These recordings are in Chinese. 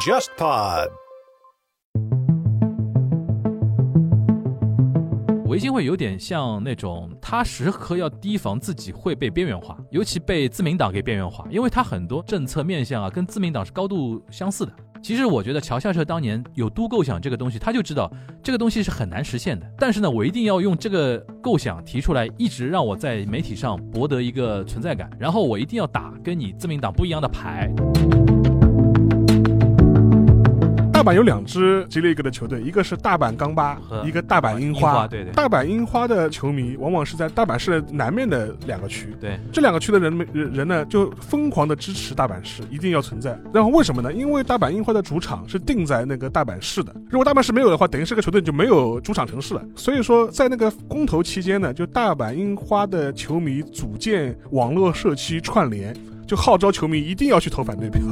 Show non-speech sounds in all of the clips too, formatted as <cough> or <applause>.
JustPod。维新会有点像那种，他时刻要提防自己会被边缘化，尤其被自民党给边缘化，因为他很多政策面向啊，跟自民党是高度相似的。其实我觉得乔夏社当年有都构想这个东西，他就知道这个东西是很难实现的。但是呢，我一定要用这个构想提出来，一直让我在媒体上博得一个存在感，然后我一定要打跟你自民党不一样的牌。大阪有两支 J League 的球队，一个是大阪钢巴，一个大阪樱樱花。对对大阪樱花的球迷往往是在大阪市南面的两个区，对，这两个区的人们人人呢，就疯狂的支持大阪市一定要存在。然后为什么呢？因为大阪樱花的主场是定在那个大阪市的，如果大阪市没有的话，等于这个球队就没有主场城市了。所以说，在那个公投期间呢，就大阪樱花的球迷组建网络社区串联，就号召球迷一定要去投反对票。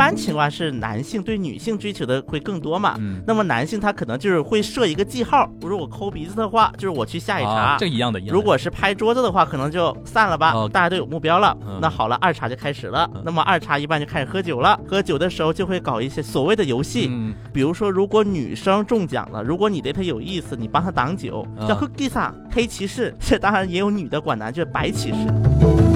一般情况是男性对女性追求的会更多嘛？嗯，那么男性他可能就是会设一个记号，如果我抠鼻子的话，就是我去下一茬。啊，这个一样的，一样的。如果是拍桌子的话，可能就散了吧，哦大家都有目标了。嗯那好了，二茬就开始了。嗯那么二茬一般就开始喝酒了，喝酒的时候就会搞一些所谓的游戏，嗯，比如说如果女生中奖了，如果你对她有意思，你帮她挡酒，啊叫黑骑士。这当然也有女的管男，就是白骑士。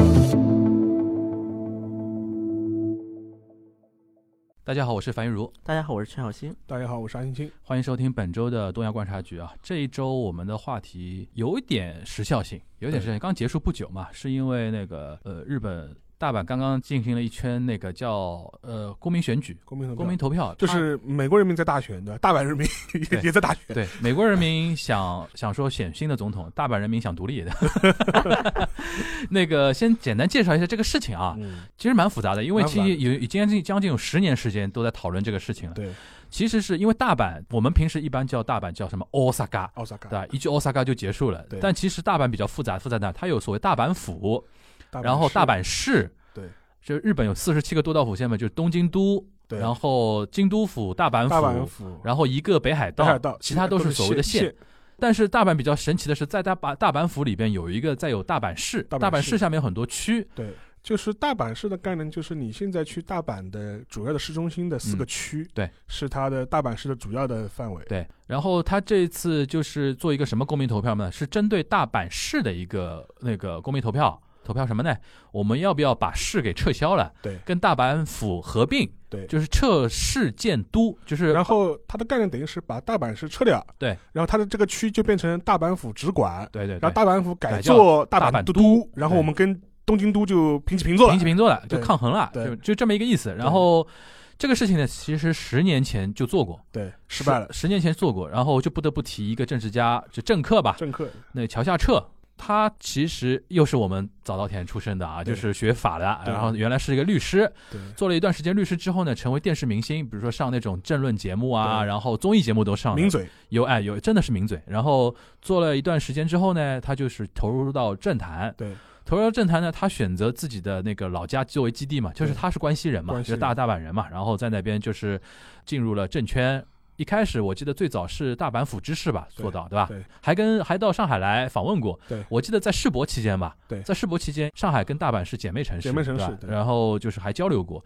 大家好，我是樊玉茹，大家好，我是陈小新。大家好，我是安青青。欢迎收听本周的东亚观察局啊。这一周我们的话题有一点时效性，有一点时效性，刚结束不久嘛，是因为那个呃日本大阪刚刚进行了一圈那个叫呃公民选举、公民投票公民投票，就是美国人民在大选的，大阪人民也 <laughs> 也在大选。对美国人民想 <laughs> 想说选新的总统，大阪人民想独立的。<laughs> 那个先简单介绍一下这个事情啊，嗯，其实蛮复杂的，因为其实有已经将近将近有十年时间都在讨论这个事情了。对，其实是因为大阪，我们平时一般叫大阪叫什么 Osaka，奥萨卡，对吧？一句 Osaka 就结束了对。但其实大阪比较复杂，复杂的它有所谓大阪府，然后大阪市，对，就日本有四十七个都道府县嘛，就是东京都，对，然后京都府、大阪大阪府，然后一个北海道，北海道，其他都是所谓的县。县。但是大阪比较神奇的是，在大阪大阪府里边有一个再有大阪市，大阪市。下面有很多区，对，就是大阪市的概念，就是你现在去大阪的主要的市中心的四个嗯区，对，是它的大阪市的主要的范围。对，然后他这一次就是做一个什么公民投票呢？是针对大阪市的一个那个公民投票，投票什么呢？我们要不要把市给撤销了，对。跟大阪府合并？对。就是撤市建都，就是然后它的概念等于是把大阪市撤掉，对，然后它的这个区就变成大阪府直管，对对对，然后大阪府改做大大阪都都，然后我们跟东京都就平起平坐。了平起。平坐了，就抗衡了，对。就就这么一个意思。然后这个事情呢，其实十年前就做过，对，失败了。十十年前做过，然后就不得不提一个政治家，就政客吧，政客。那桥下彻，他其实又是我们早稻田出身的啊，就是学法的，然后原来是一个律师，做了一段时间律师之后呢，成为电视明星，比如说上那种政论节目啊，然后综艺节目都上了名嘴，有哎有真的是名嘴。然后做了一段时间之后呢，他就是投入到政坛，对。投入到政坛呢，他选择自己的那个老家作为基地嘛，就是他是关西人嘛，就是大大阪人嘛，然后在那边就是进入了政圈。一开始我记得最早是大阪府知事吧对做到，对吧？对还跟还到上海来访问过。对我记得在世博期间吧，对在世博期间，上海跟大阪是姐妹城市，姐妹城市对吧对然后就是还交流过。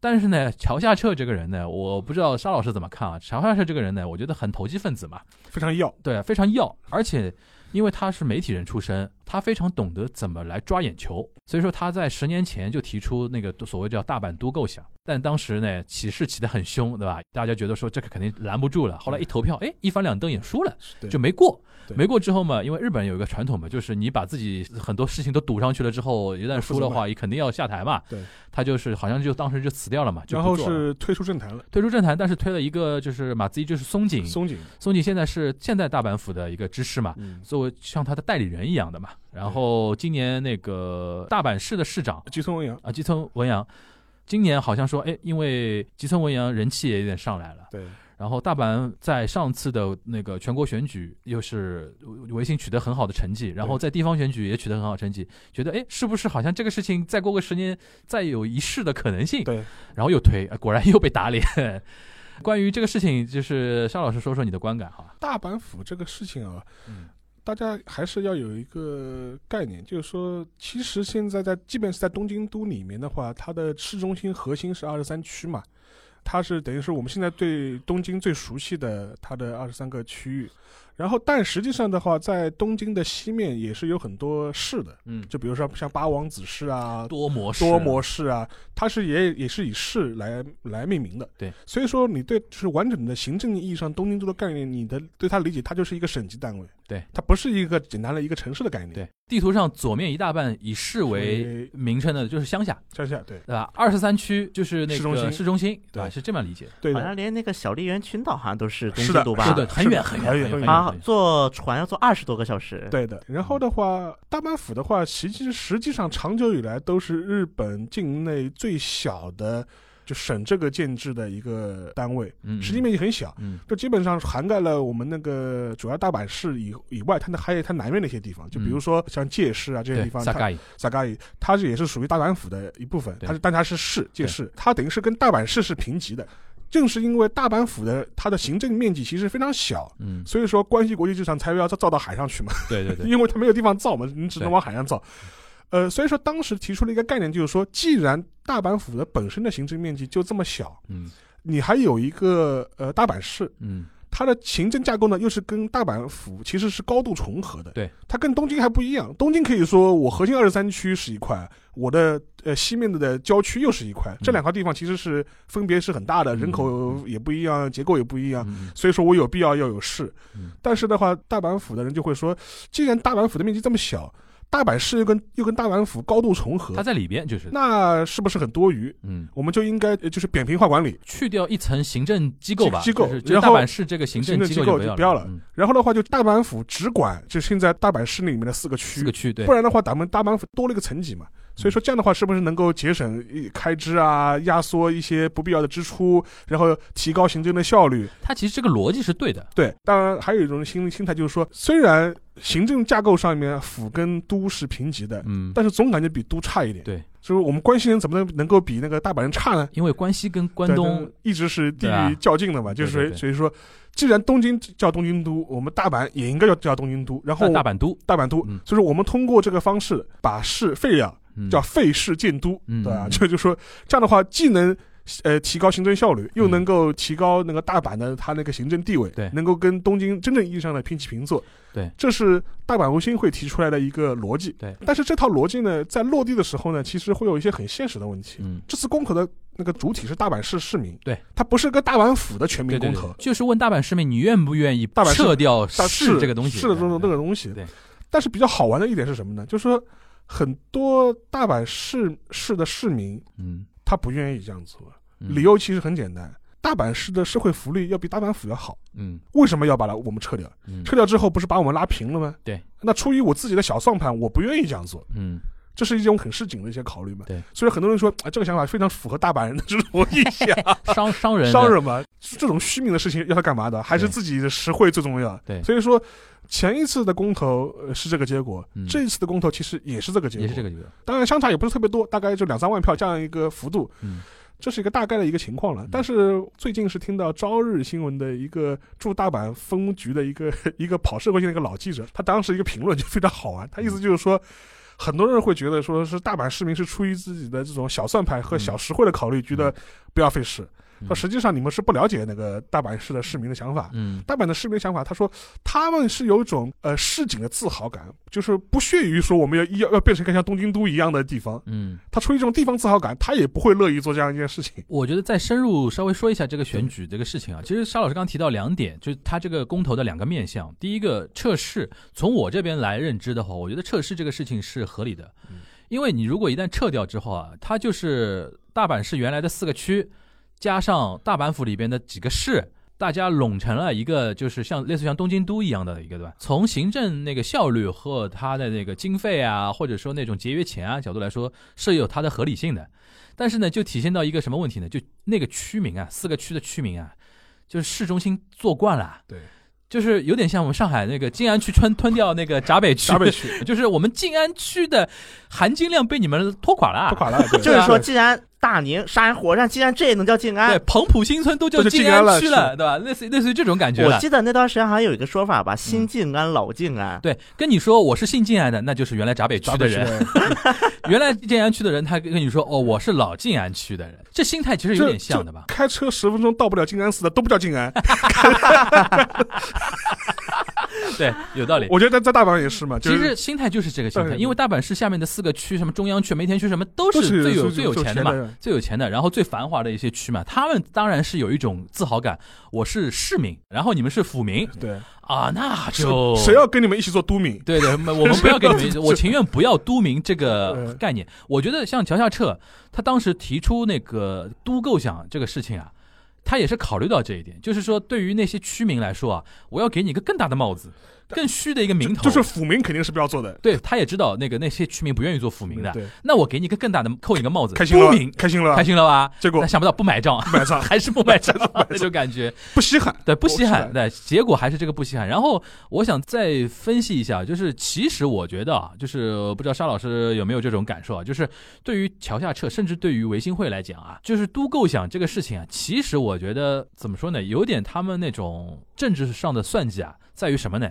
但是呢，桥下彻这个人呢，我不知道沙老师怎么看啊？桥下彻这个人呢，我觉得很投机分子嘛，非常要。对，非常要，而且因为他是媒体人出身，他非常懂得怎么来抓眼球，所以说他在十年前就提出那个所谓叫大阪都构想，但当时呢起势起得很凶，对吧？大家觉得说这个肯定拦不住了，后来一投票，哎，一翻两瞪眼输了，就没过。没过之后嘛，因为日本有一个传统嘛，就是你把自己很多事情都赌上去了之后，一旦输的话，也肯定要下台嘛。对，他就是好像就当时就辞掉了嘛，就然后是退出政坛了，退出政坛，但是推了一个就是马自一，就是松井，松井，松井现在是现在大阪府的一个知事嘛，嗯，作为像他的代理人一样的嘛。然后今年那个大阪市的市长吉村文洋，啊，吉村文洋，今年好像说，哎，因为吉村文洋人气也有点上来了。对然后大阪在上次的那个全国选举又是维新取得很好的成绩，然后在地方选举也取得很好成绩，觉得哎，是不是好像这个事情再过个十年再有一试的可能性？对，然后又推，呃果然又被打脸。<laughs> 关于这个事情，就是沙老师说说你的观感哈。大阪府这个事情啊，嗯大家还是要有一个概念，就是说，其实现在在，即便是在东京都里面的话，它的市中心核心是二十三区嘛，它是等于是我们现在对东京最熟悉的它的二十三个区域。然后，但实际上的话，在东京的西面也是有很多市的，嗯，就比如说像八王子市啊、多摩市、多摩市啊，它是也也是以市来来命名的。对，所以说你对就是完整的行政意义上东京都的概念，你的对它理解，它就是一个省级单位。对，它不是一个简单的一个城市的概念。对，地图上左面一大半以市为名称的，就是乡下，乡下对，对吧？二十三区就是那个市中心，市中心，对吧？是这么理解。对，好像连那个小笠原群岛好像都是东京都吧？是的，很远很远很远。啊，坐船要坐二十多个小时。对的。然后的话，大阪府的话，其实实际上长久以来都是日本境内最小的。就省这个建制的一个单位，嗯，实际面积很小，嗯，这基本上涵盖了我们那个主要大阪市以以外，它那还有它南面的一些地方，就比如说像界市啊这些地方，萨嘎伊，萨嘎伊，它是也是属于大阪府的一部分，它是但它是市界市，它等于是跟大阪市是平级的。正是因为大阪府的它的行政面积其实非常小，嗯，所以说关西国际机场才要造造到海上去嘛，对对对，<laughs> 因为它没有地方造嘛，你只能往海上造。呃，所以说当时提出了一个概念，就是说，既然大阪府的本身的行政面积就这么小，嗯，你还有一个呃大阪市，嗯，它的行政架构呢又是跟大阪府其实是高度重合的，对，它跟东京还不一样。东京可以说我核心二十三区是一块，我的呃西面的郊区又是一块，这两块地方其实是分别是很大的，人口也不一样，结构也不一样，所以说我有必要要有市。但是的话，大阪府的人就会说，既然大阪府的面积这么小。大阪市又跟又跟大阪府高度重合，它在里边就是，那是不是很多余？嗯，我们就应该就是扁平化管理，去掉一层行政机构吧，机构，然后大阪市这个行政机构就不要了。然后的话，就大阪府只管就现在大阪市里面的四个区，四个区对，不然的话，咱们大阪府多了一个层级嘛。所以说这样的话，是不是能够节省开支啊，压缩一些不必要的支出，然后提高行政的效率？它其实这个逻辑是对的。对，当然还有一种心心态就是说，虽然行政架构上面府跟都是平级的，嗯，但是总感觉比都差一点。对，就是我们关西人怎么能能够比那个大阪人差呢？因为关西跟关东一直是地域较劲的嘛，就是所以说，既然东京叫东京都，我们大阪也应该要叫东京都，然后大阪都大阪都，所以说我们通过这个方式把市废掉。叫废市建都，对吧？就就说这样的话，既能呃提高行政效率，又能够提高那个大阪的它那个行政地位，对，能够跟东京真正意义上的平起平坐，对，这是大阪维新会提出来的一个逻辑，对。但是这套逻辑呢，在落地的时候呢，其实会有一些很现实的问题。嗯，这次公投的那个主体是大阪市市民，对，它不是个大阪府的全民公投，就是问大阪市民你愿不愿意大阪撤掉市这个东西，市的这种那个东西。对。但是比较好玩的一点是什么呢？就是说。很多大阪市市的市民，嗯，他不愿意这样做，理由其实很简单，大阪市的社会福利要比大阪府要好，嗯，为什么要把它我们撤掉？撤掉之后不是把我们拉平了吗？对，那出于我自己的小算盘，我不愿意这样做，嗯，这是一种很市井的一些考虑嘛，对，所以很多人说啊，这个想法非常符合大阪人的这种意向，<laughs> 商商人商人嘛，这种虚名的事情要他干嘛的？还是自己的实惠最重要？对，所以说。前一次的公投是这个结果，这一次的公投其实也是这个结果，也是这个结果。当然相差也不是特别多，大概就两三万票这样一个幅度，嗯，这是一个大概的一个情况了。但是最近是听到朝日新闻的一个驻大阪分局的一个 <laughs> 一个跑社会性的一个老记者，他当时一个评论就非常好玩，他意思就是说，很多人会觉得说是大阪市民是出于自己的这种小算盘和小实惠的考虑，觉得不要费事。说实际上你们是不了解那个大阪市的市民的想法。嗯，大阪的市民想法，他说他们是有一种呃市井的自豪感，就是不屑于说我们要要要变成一个像东京都一样的地方。嗯，他出于这种地方自豪感，他也不会乐意做这样一件事情。我觉得再深入稍微说一下这个选举这个事情啊，其实沙老师刚提到两点，就是他这个公投的两个面向。第一个测试，从我这边来认知的话，我觉得测试这个事情是合理的，因为你如果一旦撤掉之后啊，它就是大阪市原来的四个区。加上大阪府里边的几个市，大家拢成了一个，就是像类似像东京都一样的一个，对吧？从行政那个效率和它的那个经费啊，或者说那种节约钱啊角度来说，是有它的合理性的。但是呢，就体现到一个什么问题呢？就那个区名啊，四个区的区名啊，就是市中心做惯了。对。就是有点像我们上海那个静安区吞吞掉那个闸北区，闸北区 <laughs> 就是我们静安区的含金量被你们拖垮了，拖垮了。<laughs> 就是说，既然大宁杀人火上，竟然这也能叫静安对，？彭浦新村都叫静静安区了，对吧？类似于类似于这种感觉。我记得那段时间好像有一个说法吧，新静安、老静安。对，跟你说我是姓静安的，那就是原来闸北区的人。<laughs> 原来静安区的人，他跟你说哦，我是老静安区的人，这心态其实有点像的吧？开车十分钟到不了静安寺的都不叫静安，<laughs> 对，有道理。我觉得在在大阪也是嘛，就其实心态就是这个心态，因为大阪市下面的四个区，什么中央区、梅田区，什么都都是是最有最最有钱的嘛，最有钱的，然后最繁华的一些区嘛，他们当然是有一种自豪感，我是市民，然后你们是府民对，啊，那就谁要跟你们一起做都民？对对，我们不要跟你们，<laughs> 我情愿不要都民这个嗯概念。我觉得像桥下彻，他当时提出那个都构想这个事情啊，他也是考虑到这一点，就是说对于那些区民来说啊，我要给你一个更大的帽子，更虚的一个名头。就是府民肯定是不要做的，对，他也知道那个那些区民不愿意做府民的，对，那我给你一个更大的扣你个帽子，开心了开心了，开心了吧？结果？那想不到不买账，买账。<laughs> 还是不买账 <laughs> 那种感觉。不稀罕，对，不稀罕，不稀罕。对，结果还是这个不稀罕。然后我想再分析一下，就是其实我觉得啊，就是不知道沙老师有没有这种感受啊，就是对于桥下彻，甚至对于维新会来讲啊，就是都构想这个事情啊，其实我觉得怎么说呢，有点他们那种政治上的算计啊，在于什么呢？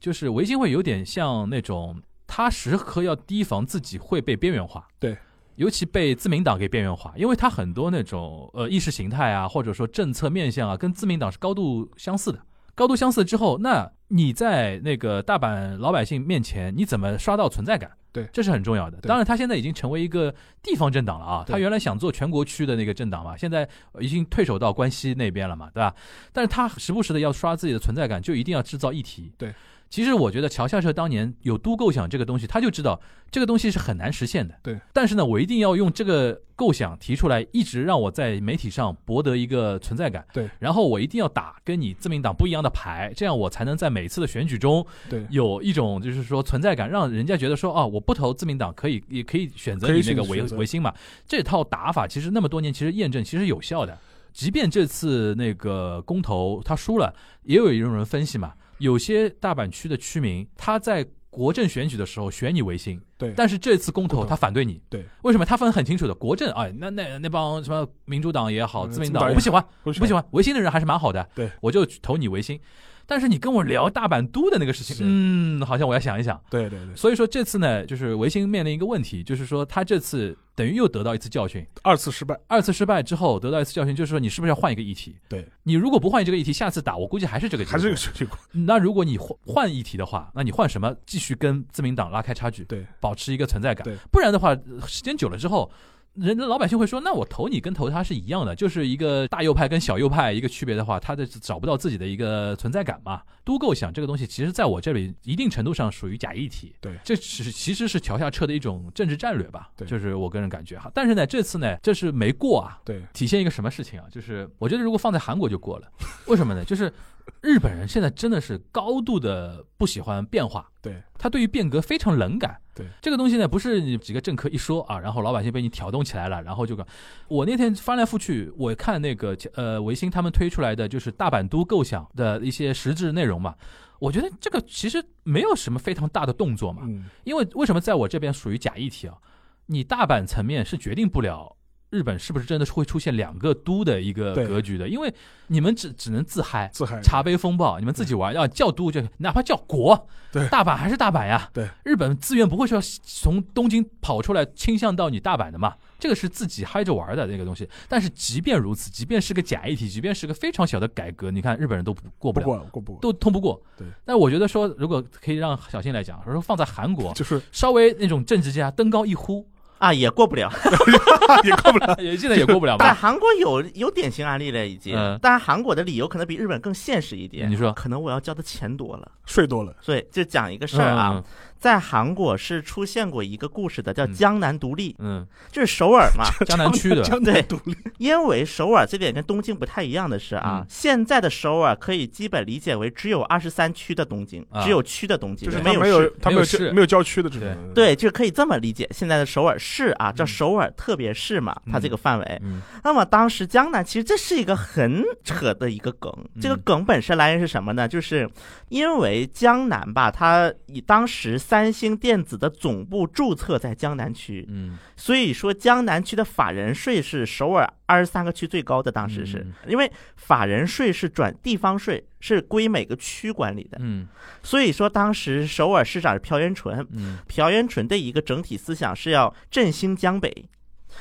就是维新会有点像那种他时刻要提防自己会被边缘化，对。尤其被自民党给边缘化，因为他很多那种呃意识形态啊，或者说政策面向啊，跟自民党是高度相似的。高度相似之后，那你在那个大阪老百姓面前，你怎么刷到存在感？对这是很重要的。当然，他现在已经成为一个地方政党了啊。他原来想做全国区的那个政党嘛，现在已经退守到关西那边了嘛，对吧？但是他时不时的要刷自己的存在感，就一定要制造议题。对。其实我觉得桥下社当年有都构想这个东西，他就知道这个东西是很难实现的。对。但是呢，我一定要用这个构想提出来，一直让我在媒体上博得一个存在感。对。然后我一定要打跟你自民党不一样的牌，这样我才能在每次的选举中对，有一种就是说存在感，让人家觉得说哦，我不投自民党可以，也可以选择你那个维维新嘛。这套打法其实那么多年其实验证其实有效的，即便这次那个公投他输了，也有一种人分析嘛，有些大阪区的区民他在国政选举的时候选你维新，对。但是这次公投他反对你，对，为什么？他分很清楚的，国政啊，那那那帮什么民主党也好，嗯自民党我不喜欢，不不喜欢维新的人还是蛮好的，对，我就投你维新。但是你跟我聊大阪都的那个事情，嗯，好像我要想一想。对对对，所以说这次呢，就是维新面临一个问题，就是说他这次等于又得到一次教训，二次失败，二次失败之后得到一次教训，就是说你是不是要换一个议题？对，你如果不换这个议题，下次打我估计还是这个结果。还是这个结果，那如果你换换议题的话，那你换什么？继续跟自民党拉开差距，对保持一个存在感对。不然的话，呃时间久了之后。人老百姓会说，那我投你跟投他是一样的，就是一个大右派跟小右派一个区别的话，他的找不到自己的一个存在感嘛。都构想这个东西，其实在我这里一定程度上属于假议题。对这只是其实是桥下彻的一种政治战略吧。对就是我个人感觉哈。但是呢，这次呢，这是没过啊。对体现一个什么事情啊？就是我觉得如果放在韩国就过了，<laughs> 为什么呢？就是日本人现在真的是高度的不喜欢变化，对他对于变革非常冷感。对这个东西呢，不是你几个政客一说啊，然后老百姓被你挑动起来了，然后就个。我那天翻来覆去，我看那个呃维新他们推出来的就是大阪都构想的一些实质内容嘛，我觉得这个其实没有什么非常大的动作嘛，嗯，因为为什么在我这边属于假议题啊？你大阪层面是决定不了日本是不是真的是会出现两个都的一个格局的，因为你们只只能自嗨。自嗨，茶杯风暴，你们自己玩，要叫都就哪怕叫国，对。大阪还是大阪呀，对，日本资源不会说从东京跑出来倾向到你大阪的嘛，这个是自己嗨着玩的那个东西。但是即便如此，即便是个假议题，即便是个非常小的改革，你看日本人都不过不不了，过过不过，都通不过。对，但我觉得说，如果可以让小新来讲，说放在韩国，就是。稍微那种政治家登高一呼，啊，也过不了。<laughs> 也过不了，<laughs> 也现在也过不了但？韩国有有典型案例了，已经嗯。当然，韩国的理由可能比日本更现实一点。你说可能我要交的钱多了。税多了，所以就讲一个事儿啊，嗯在韩国是出现过一个故事的，叫嗯江南独立，嗯，就是首尔嘛。江南区的，江对南独立，因为首尔这点跟东京不太一样的是啊，嗯现在的首尔可以基本理解为只有二十三区的东京，啊只有区的东京，就是没有。它没有没有没有郊区的这对种，对，就可以这么理解。现在的首尔市啊，叫嗯。首尔特别市嘛，它这个范围。嗯。那么当时江南其实这是一个很扯的一个梗，这个嗯梗本身来源是什么呢？就是因为江南吧，它以当时三星电子的总部注册在江南区，嗯，所以说江南区的法人税是首尔二十三个区最高的。当时是嗯因为法人税是转地方税，是归每个区管理的，嗯所以说当时首尔市长是朴元淳，嗯朴元淳的一个整体思想是要振兴江北。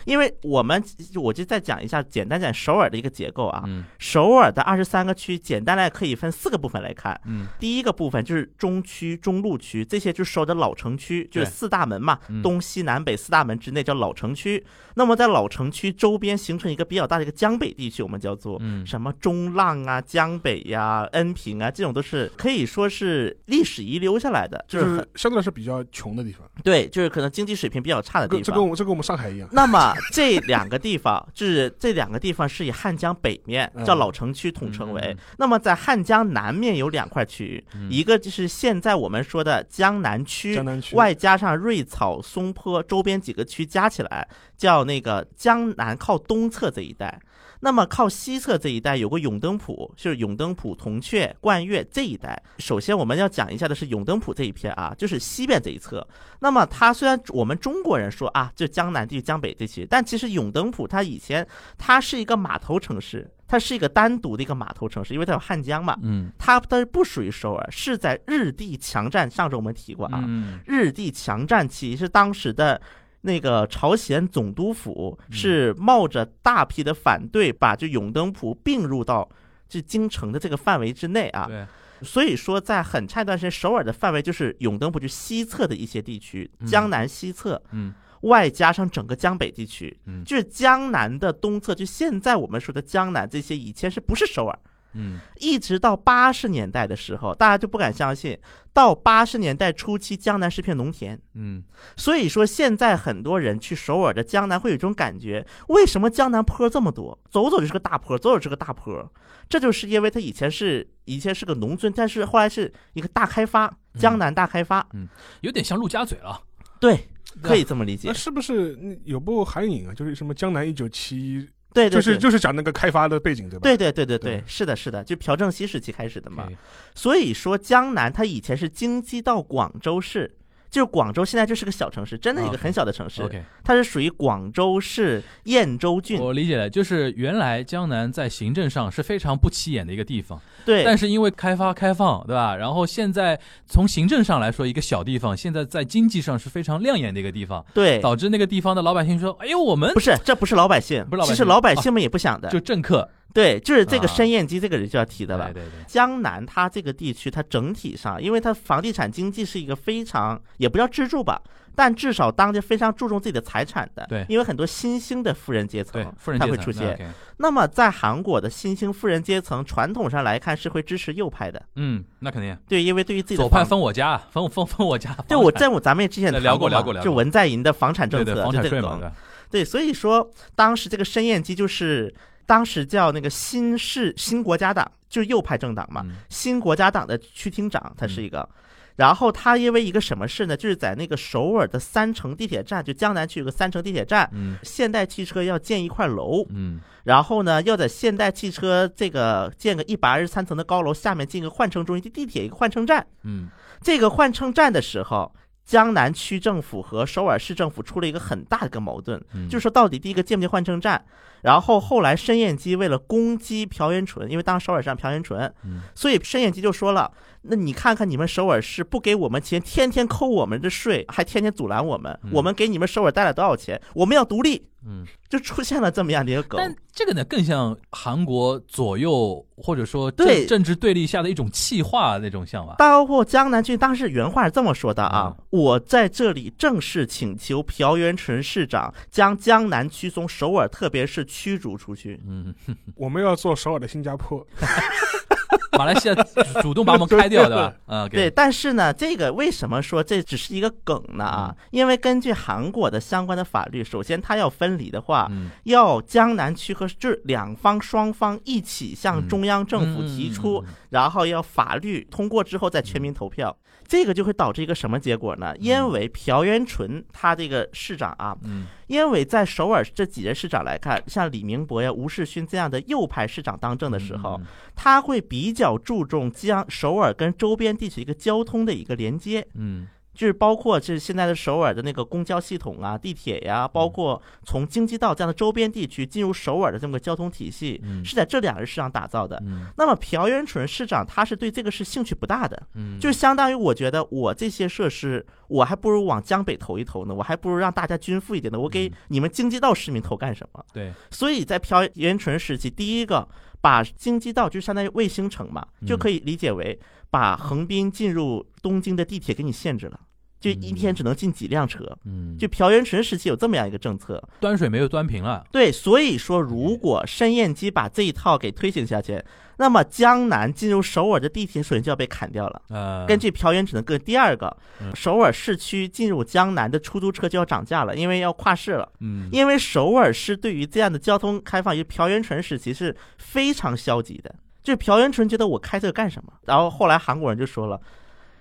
因为我们，我就再讲一下，简单讲首尔的一个结构啊。嗯首尔的二十三个区，简单来可以分四个部分来看。嗯第一个部分就是中区、中路区，这些就是首尔的老城区，就是四大门嘛，嗯东西南北四大门之内叫老城区。那么在老城区周边形成一个比较大的一个江北地区，我们叫做嗯什么中浪啊、江北呀、恩平啊，这种都是可以说是历史遗留下来的，就就是相对来说比较穷的地方，对，就是可能经济水平比较差的地方。这跟我这跟我们上海一样。那么这两个地方，就是这两个地方是以汉江北面嗯叫老城区统称为。那么在汉江南面有两块区域，嗯一个就是现在我们说的江，南区外加上瑞草、松坡周边几个区加起来，叫那个江南靠东侧这一带。那么靠西侧这一带有个永登浦，就是永登浦、铜雀、冠岳这一带。首先我们要讲一下的是永登浦这一片啊，就是西边这一侧。那么它虽然我们中国人说啊，就江南地区、江北地区，但其实永登浦它以前它是一个码头城市，它是一个单独的一个码头城市，因为它有汉江嘛。嗯它它不属于首尔，是在日帝强占。上周我们提过啊，嗯日帝强占期是当时的那个朝鲜总督府嗯是冒着大批的反对，把这永登浦并入到这京城的这个范围之内啊。对，所以说，在很长一段时间，首尔的范围就是永登浦就西侧的一些地区，嗯江南西侧，嗯外加上整个江北地区，嗯就是江南的东侧，就现在我们说的江南这些，以前是不是首尔？嗯一直到八十年代的时候，大家就不敢相信，到八十年代初期，江南是片农田。嗯所以说，现在很多人去首尔的江南会有一种感觉：为什么江南坡这么多？走走就是个大坡，走走是个大坡。这就是因为它以前是以前是个农村，但是后来是一个大开发，江南大开发。嗯有点像陆家嘴了。对，可以这么理解那。是不是嗯有部韩影啊？就是什么江南一九七，对对对，就是就是讲那个开发的背景，对吧？对对对对对对，是的，是的，就朴正熙时期开始的嘛。所以说，江南它以前是京畿到广州市，就是广州现在就是个小城市，真的一个很小的城市。OK，它是属于广州市燕州郡。我理解了，就是原来江南在行政上是非常不起眼的一个地方，对，但是因为开发开放，对吧？然后现在从行政上来说，一个小地方，现在在经济上是非常亮眼的一个地方，对，导致那个地方的老百姓说：“哎呦，我们不是，这不是老百姓，不是老百姓其实老百姓们也不想的。就政客，对，就是这个啊申燕姬这个人就要提的了。对对对，江南它这个地区，它整体上，因为它房地产经济是一个非常也不叫支柱吧，但至少当地非常注重自己的财产的。对因为很多新兴的富人阶层，富人阶层那它会出现。那么在韩国的新兴富人阶层，传统上来看是会支持右派的。嗯，那肯定，对，因为对于自己的左派分我家，分我分分我家，对，我在我咱们也之前对聊过聊过聊过就文在寅的房产政策，对对房产税嘛，就这个梗对？对，所以说当时这个申燕姬就是当时叫那个新市新国家党，就是右派政党嘛，嗯新国家党的区厅长，他是一个。然后他因为一个什么事呢？就是在那个首尔的三城地铁站，就江南区有个三城地铁站，嗯现代汽车要建一块楼，嗯然后呢，要在现代汽车这个建个一百二十三层的高楼下面建个换乘中心地铁一个换乘站。嗯这个换乘站的时候，江南区政府和首尔市政府出了一个很大的一个矛盾，嗯，就是说到底第一个建不建换乘站？然后后来申燕基为了攻击朴元淳，因为当时首尔市长朴元淳，嗯所以申燕基就说了：“那你看看你们首尔市不给我们钱，天天扣我们的税，还天天阻拦我们，嗯我们给你们首尔带来多少钱？我们要独立。”嗯，就出现了这么样的一个梗。但这个呢，更像韩国左右或者说政对政治对立下的一种气化那种想法。包括江南区当时原话是这么说的啊：“嗯我在这里正式请求朴元淳市长将江南区从首尔特别市驱逐出去。嗯，<laughs> 我们要做首尔的新加坡，<laughs> <laughs> 马来西亚主动把我们开掉，对吧？<laughs> 啊，对，但是呢，这个为什么说这只是一个梗呢？啊，因为根据韩国的相关的法律，首先它要分离的话，嗯。要江南区和就是两方双方一起向中央政府提出，然后要法律通过之后再全民投票。这个就会导致一个什么结果呢？因为朴元淳他这个市长啊，嗯。因为在首尔这几任市长来看，像李明博呀、吴世勋这样的右派市长当政的时候，嗯。他会比较注重将首尔跟周边地区一个交通的一个连接。嗯。就是包括就是现在的首尔的那个公交系统啊、地铁呀、包括从京畿道这样的周边地区进入首尔的这么个交通体系，嗯。是在这两个市场打造的。嗯。那么朴元淳市长他是对这个是兴趣不大的，嗯，就是相当于我觉得我这些设施，我还不如往江北投一投呢，我还不如让大家均富一点呢，我给嗯。你们京畿道市民投干什么？对，所以在朴元淳时期，第一个把京畿道就相当于卫星城嘛，嗯。就可以理解为把横滨进入东京的地铁给你限制了，就一天只能进几辆车。嗯，就朴元淳时期有这么样一个政策，端水没有端平了，对，所以说如果申燕基把这一套给推行下去，那么江南进入首尔的地铁首先就要被砍掉了。呃，根据朴元淳的个第二个嗯，首尔市区进入江南的出租车就要涨价了，因为要跨市了。嗯，因为首尔市对于这样的交通开放，于朴元淳时期是非常消极的。就是朴元淳觉得我开这个干什么？然后后来韩国人就说了，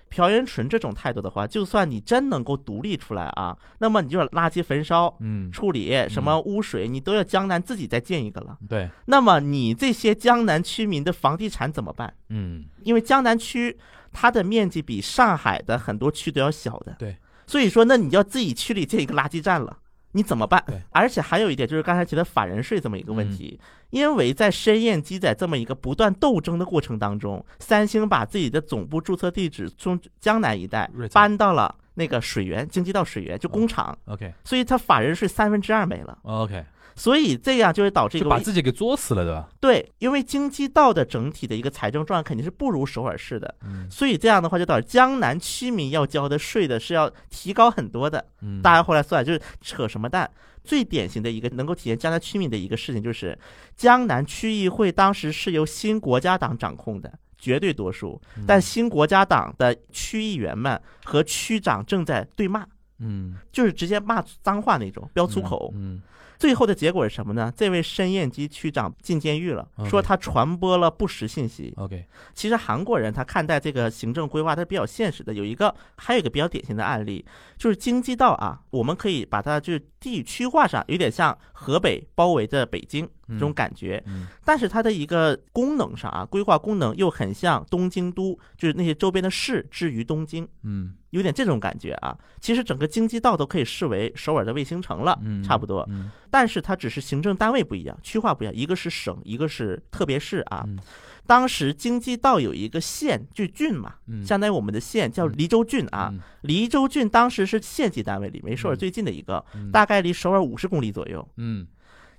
朴元淳这种态度的话，就算你真能够独立出来啊，那么你就是垃圾焚烧、嗯，处理什么污水，你都要江南自己再建一个了。对，那么你这些江南区民的房地产怎么办？嗯因为江南区它的面积比上海的很多区都要小的，对，所以说那你要自己区里建一个垃圾站了。你怎么办？而且还有一点就是刚才提的法人税这么一个问题，嗯。因为在深燕基在这么一个不断斗争的过程当中，三星把自己的总部注册地址从江南一带搬到了那个水源经济到水源，就工厂，，OK。所以它法人税三分之二没了，OK，所以这样就会导致一个把自己给作死了，对吧？对，因为京畿道的整体的一个财政状况肯定是不如首尔市的，嗯所以这样的话就导致江南区民要交的税的是要提高很多的。嗯，大家后来算就是扯什么蛋？最典型的一个能够体现江南区民的一个事情，就是江南区议会当时是由新国家党掌控的。绝对多数，嗯但新国家党的区议员们和区长正在对骂，嗯，就是直接骂脏话那种，飙粗口。嗯最后的结果是什么呢？这位申燕基区长进监狱了，说他传播了不实信息。，OK，其实韩国人他看待这个行政规划，他是比较现实的。有一个，还有一个比较典型的案例，就是京畿道啊，我们可以把它就是地区化上，有点像河北包围着北京这种感觉。嗯但是它的一个功能上啊，规划功能又很像东京都，就是那些周边的市置于东京，嗯有点这种感觉啊。其实整个京畿道都可以视为首尔的卫星城了，嗯，差不多。嗯但是它只是行政单位不一样，区划不一样，一个是省，一个是特别市啊。嗯当时京畿道有一个县，就郡嘛，嗯，相当于我们的县叫黎州郡啊。嗯，黎州郡当时是县级单位里离首尔最近的一个，嗯大概离首尔五十公里左右。嗯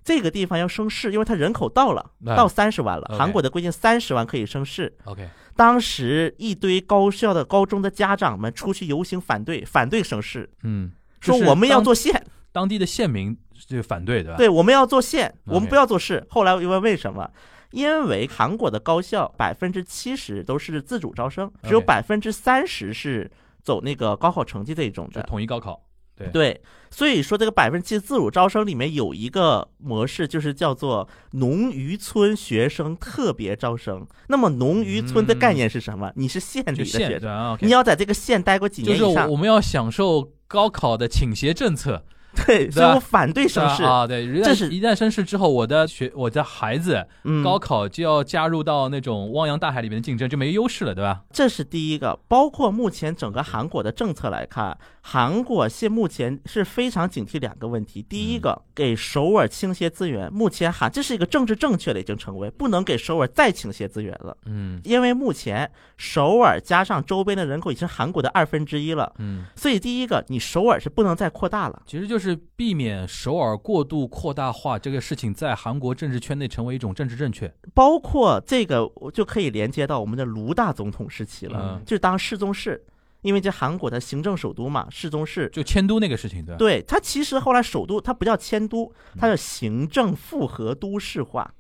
这个地方要升市，因为它人口到了，哎到三十万了。韩国的规定三十万可以升市。，OK，当时一堆高校的高中的家长们出去游行反对，反对升市，嗯，说我们要做县，当地的县民就反对，对吧？对，我们要做县，我们不要做市。后来又问为什么？因为韩国的高校百分之七十都是自主招生，只有百分之三十是走那个高考成绩这一种就的。统一高考，对对，所以说这个百分之七自主招生里面有一个模式，就是叫做农渔村学生特别招生。那么农渔村的概念是什么？你是县里的学生，你要在这个县待过几就是年以上我。们要享受高考的倾斜政策，<laughs> 对，所以我反对升市。啊，对，一旦这是一旦升市之后，我的学我的孩子嗯，高考就要加入到那种汪洋大海里面的竞争，就没优势了，对吧？这是第一个，包括目前整个韩国的政策来看，韩国现目前是非常警惕两个问题。第一个，给首尔倾斜资源，目前韩这是一个政治正确的已经成为，不能给首尔再倾斜资源了，嗯。因为目前首尔加上周边的人口已经是韩国的二分之一了，嗯，所以第一个，你首尔是不能再扩大了。其实就是避免首尔过度扩大化这个事情在韩国政治圈内成为一种政治正确。包括这个，我就可以连接到我们的卢大总统时期了，嗯就是当世宗室，因为这韩国的行政首都嘛，世宗市就迁都那个事情，对吧？对，它其实后来首都它不叫迁都，它嗯叫行政复合都市化，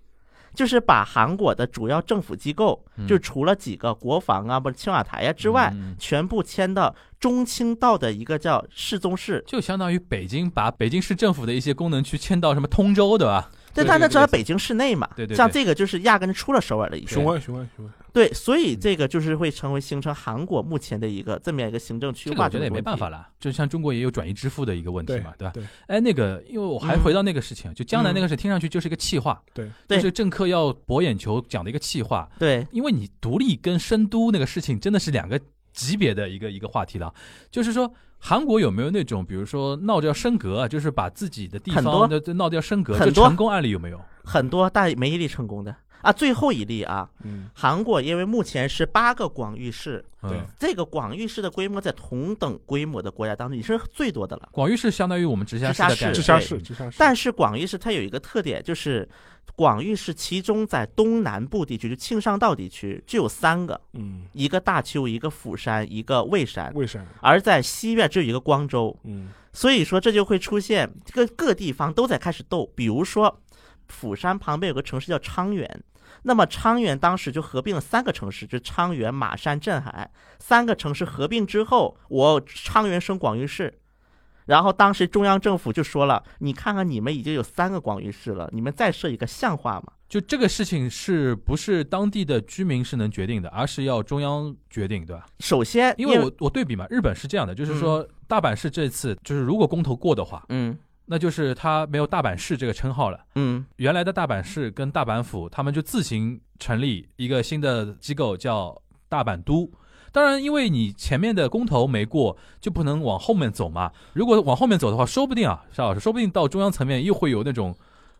就是把韩国的主要政府机构，嗯就除了几个国防啊、不是青瓦台呀、之外，嗯全部迁到中青道的一个叫世宗市。就相当于北京把北京市政府的一些功能区迁到什么通州，对吧？对，但它这个类似只在北京市内嘛，对对对。像这个就是压根就出了首尔的一个。雄安雄安雄安，对，所以这个就是会成为形成韩国目前的一个这么样一个行政区这个我觉得也没办法了，就像中国也有转移支付的一个问题嘛，对吧？对。哎，那个，因为我还嗯回到那个事情，就江南那个事，听上去就是一个气话，对。对。就是政客要博眼球讲的一个气话，对。因为你独立跟深都那个事情真的是两个级别的一个一个话题了，就是说。韩国有没有那种，比如说闹掉升格啊，就是把自己的地方闹掉升格，很多这成功案例有没有？很多，但没一例成功的啊。最后一例啊，嗯，韩国因为目前是八个广域市，对嗯，这个广域市的规模在同等规模的国家当中已是最多的了。广域市相当于我们直辖市的直辖市。直辖市，但是广域市它有一个特点，就是广域市其中在东南部地区，就庆尚道地区只有三个，嗯，一个大邱，一个釜山，一个蔚山，蔚山？而在西边只有一个光州。嗯所以说这就会出现各各地方都在开始斗，比如说釜山旁边有个城市叫昌原。那么昌原当时就合并了三个城市，就昌原、马山、镇海三个城市合并之后，我昌原升广域市，然后当时中央政府就说了，你看看你们已经有三个广域市了，你们再设一个像话吗？就这个事情是不是当地的居民是能决定的，而是要中央决定，对吧？首先，因为我我对比嘛，日本是这样的，就是说大阪市这次就是如果公投过的话，嗯那就是他没有大阪市这个称号了。嗯原来的大阪市跟大阪府，他们就自行成立一个新的机构，叫大阪都。当然，因为你前面的公投没过，就不能往后面走嘛。如果往后面走的话，说不定啊，邵老师，说不定到中央层面又会有那种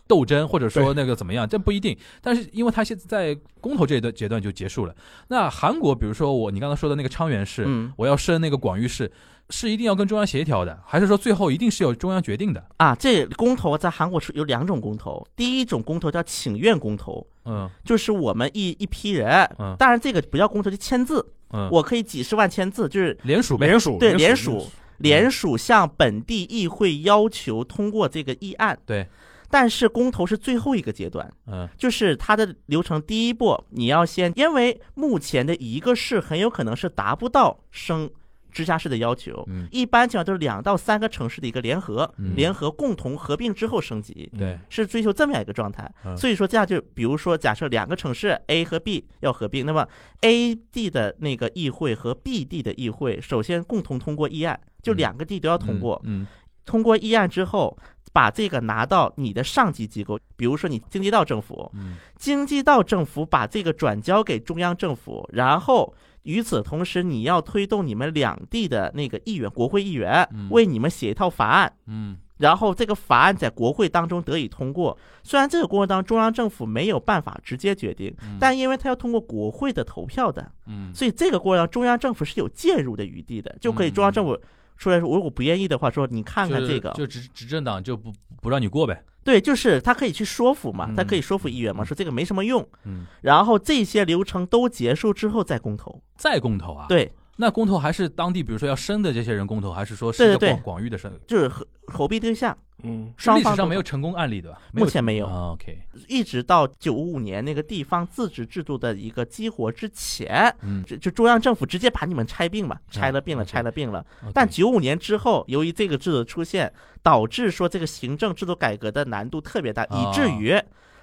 斗争，或者说那个怎么样，这不一定。但是，因为他现在在公投这一段阶段就结束了。那韩国，比如说我你刚才说的那个昌原市，嗯我要升那个广域市，是一定要跟中央协调的，还是说最后一定是由中央决定的？啊，这公投在韩国是有两种公投，第一种公投叫请愿公投，嗯就是我们一一批人，嗯当然这个不叫公投，就签字，嗯，我可以几十万签字，就是联署。联署，对联联署联署向本地议会要求通过这个议案。对，但是公投是最后一个阶段，嗯就是它的流程第一步，你要先，因为目前的一个市很有可能是达不到升直辖市的要求，嗯。一般情况都是两到三个城市的一个联合，嗯。联合共同合并之后升级。对，是追求这么样一个状态，嗯。所以说这样就比如说，假设两个城市 A 和 B 要合并，那么 A 地的那个议会和 B 地的议会首先共同通过议案，就嗯。两个地都要通过。嗯。通过议案之后，把这个拿到你的上级机构，比如说你经济道政府，嗯。京畿道政府把这个转交给中央政府，然后与此同时，你要推动你们两地的那个议员、国会议员嗯。为你们写一套法案。嗯。然后这个法案在国会当中得以通过。虽然这个过程当中中央政府没有办法直接决定，嗯。但因为它要通过国会的投票的，嗯。所以这个过程当中中央政府是有介入的余地的，就可以中央政府出来说，如果不愿意的话，说你看看这个，就执执政党就不不让你过呗。对，就是他可以去说服嘛嗯，他可以说服议员嘛，说这个没什么用。嗯，然后这些流程都结束之后再公投。再公投啊？，对，那公投还是当地比如说要生的这些人公投，还是说是一个广广域的生？就是合合并对象，嗯。双方都历史上没有成功案例的吧？目前没有。啊 OK，一直到九五年那个地方自治制度的一个激活之前，嗯，就就中央政府直接把你们拆并嘛，拆了并了拆了并了。但九五年之后，由于这个制度的出现，导致说这个行政制度改革的难度特别大，哦以至于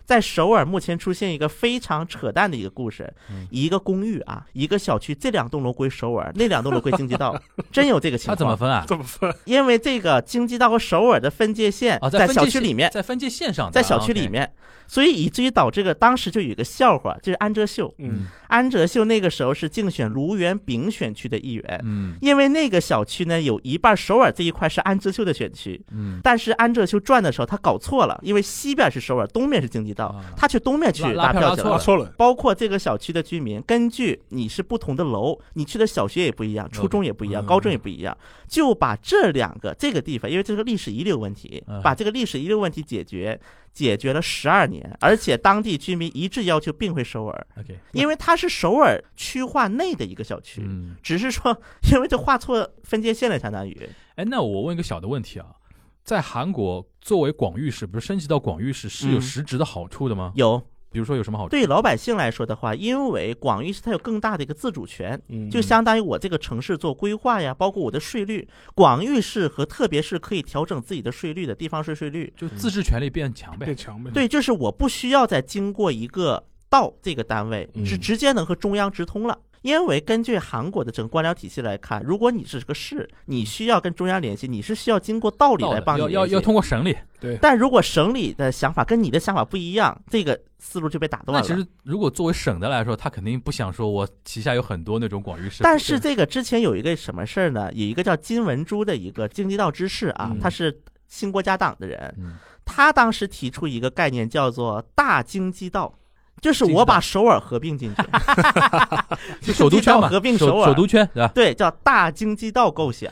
在首尔目前出现一个非常扯淡的一个故事嗯：一个公寓啊，一个小区，这两栋楼归首尔，那两栋楼归京畿道，<laughs> 真有这个情他怎么。分啊？怎么分？因为这个京畿道和首尔的分界线啊，在小区里面，在分界线上，在小区啊里，面，所以以至于导致个当时就有一个笑话，就是安哲秀。嗯。安哲秀那个时候是竞选卢园丙选区的议员，嗯。因为那个小区呢有一半首尔这一块是安哲秀的选区，嗯。但是安哲秀转的时候他搞错了，因为西边是首尔，东面是京畿道啊，他去东面去拉拉票票去了。包括这个小区的居民，根据你是不同的楼，你去的小学也不一样，初中也不一样，嗯高中也不一样，就把这两个这个地方，因为这是个历史遗留问题嗯，把这个历史遗留问题解决，解决了十二年，而且当地居民一致要求并回首尔因为它是首尔区划内的一个小区，嗯，只是说因为这划错分界线了，相当于。哎，那我问一个小的问题啊，在韩国作为广域市，不是升级到广域市是有嗯实质的好处的吗？有比如说有什么好处？对老百姓来说的话，因为广域市它有更大的一个自主权，嗯就相当于我这个城市做规划呀，包括我的税率，广域市和特别市可以调整自己的税率的地方税税率。就自治权力变强呗变。强呗。对，就是我不需要再经过一个道这个单位，嗯是直接能和中央直通了。因为根据韩国的整个官僚体系来看，如果你是个市，你需要跟中央联系，你是需要经过道理来帮你要要要通过省里。对，但如果省里的想法跟你的想法不一样，这个思路就被打断了。那其实如果作为省的来说，他肯定不想说我旗下有很多那种广域市。但是这个之前有一个什么事儿呢？有一个叫金文珠的一个京畿道知事啊，嗯他是新国家党的人，嗯，他当时提出一个概念叫做大京畿道。就是我把首尔合并进去，<laughs> 就首都圈嘛，合并首尔首首都圈对吧？对，叫大京畿道构想。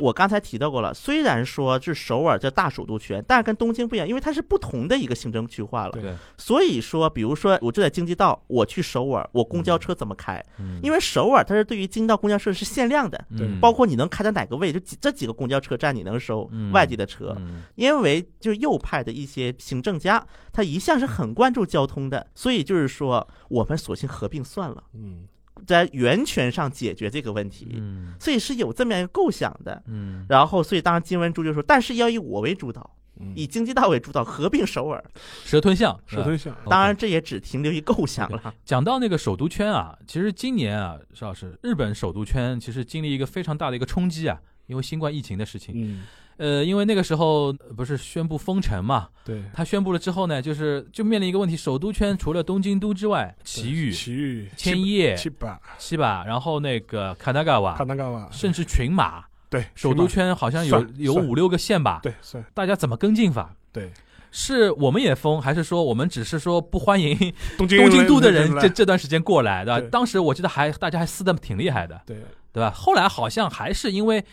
我刚才提到过了，虽然说是首尔叫大首都圈，但是跟东京不一样，因为它是不同的一个行政区划了。对对，所以说，比如说我就在京畿道，我去首尔，我公交车怎么开？嗯因为首尔它是对于京畿道公交车是限量的，对嗯包括你能开到哪个位，就几这几个公交车站你能收嗯外地的车。嗯因为就是右派的一些行政家，他一向是很关注交通的，所以就是说，我们索性合并算了，嗯，在源泉上解决这个问题。嗯所以是有这么样一个构想的。嗯，然后，所以当时金文珠就说，但是要以我为主导，嗯以经济道为主导，合并首尔。蛇吞象，蛇吞象，当然，这也只停留于构想了。讲到那个首都圈啊，其实今年啊，邵老师，日本首都圈其实经历一个非常大的一个冲击啊，因为新冠疫情的事情。嗯，呃，因为那个时候呃不是宣布封城嘛，对，他宣布了之后呢，就是就面临一个问题，首都圈除了东京都之外，埼玉、奇遇、千叶、七把、七吧，然后那个卡纳嘎瓦卡，纳嘎瓦，甚至群马，对，首都圈好像有有五六个县吧，对算。大家怎么跟进法？对，是我们也封，还是说我们只是说不欢迎东京东京都的人这这段时间过来，对吧？对。当时我记得还大家还撕的挺厉害的，对。对吧？后来好像还是因为，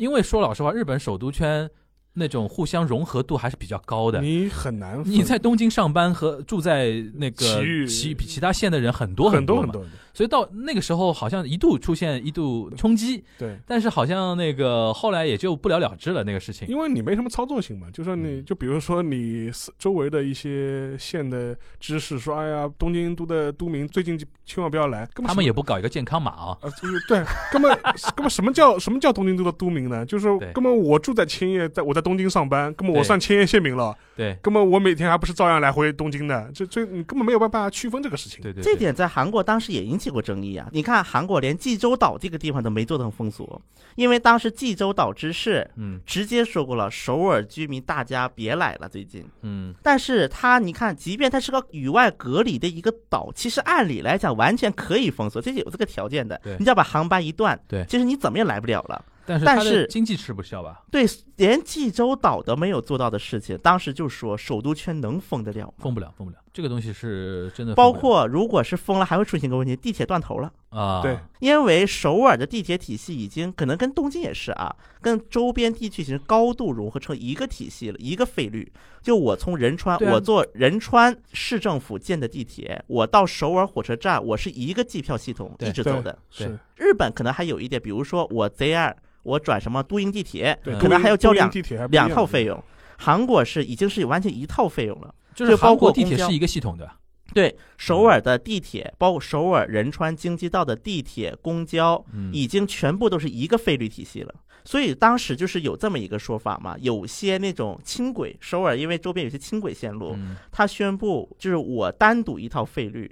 因为说老实话，日本首都圈那种互相融合度还是比较高的。你很难，你在东京上班和住在那个其比其他县的人很多很多嘛。很多的，所以到那个时候好像一度出现一度冲击，对。但是好像那个后来也就不了了之了那个事情。因为你没什么操作性嘛，就说嗯你就比如说你周围的一些县的知识说，哎呀，东京都的都民最近千万不要来，他们也不搞一个健康码啊，啊，就是对，根本根本什么叫什么叫东京都的都民呢？就是根本我住在千叶，在我在东京上班，根本我对算千叶县民了，对根本我每天还不是照样来回东京的，这这你根本没有办法区分这个事情。对对，这点在韩国当时也引起过争议啊！你看，韩国连济州岛这个地方都没做成封锁，因为当时济州岛之事嗯直接说过了，首尔居民大家别来了，最近。嗯但是它，你看，即便它是个与外隔离的一个岛，其实按理来讲完全可以封锁，这是有这个条件的对。你只要把航班一断，对其实你怎么也来不了了。但是但是经济吃不消吧，对，连济州岛都没有做到的事情，当时就说首都圈能封得了吗？封不了，封不了，这个东西是真的包括如果是封了，还会出现一个问题，地铁断头了。啊，对因为首尔的地铁体系已经可能跟东京也是啊，跟周边地区已经高度融合成一个体系了，一个费率。就我从仁川，啊我坐仁川市政府建的地铁，我到首尔火车站，我是一个计票系统对对一直走的。是，日本可能还有一点，比如说我 JR，我转什么都营地铁，可能还要交两两套费用。韩国是已经是完全一套费用了。就是包括地铁是一个系统的，对，首尔的地铁，包括首尔仁川京畿道的地铁、公交，嗯，已经全部都是一个费率体系了。所以当时就是有这么一个说法嘛，有些那种轻轨，首尔因为周边有些轻轨线路，嗯它宣布就是我单独一套费率。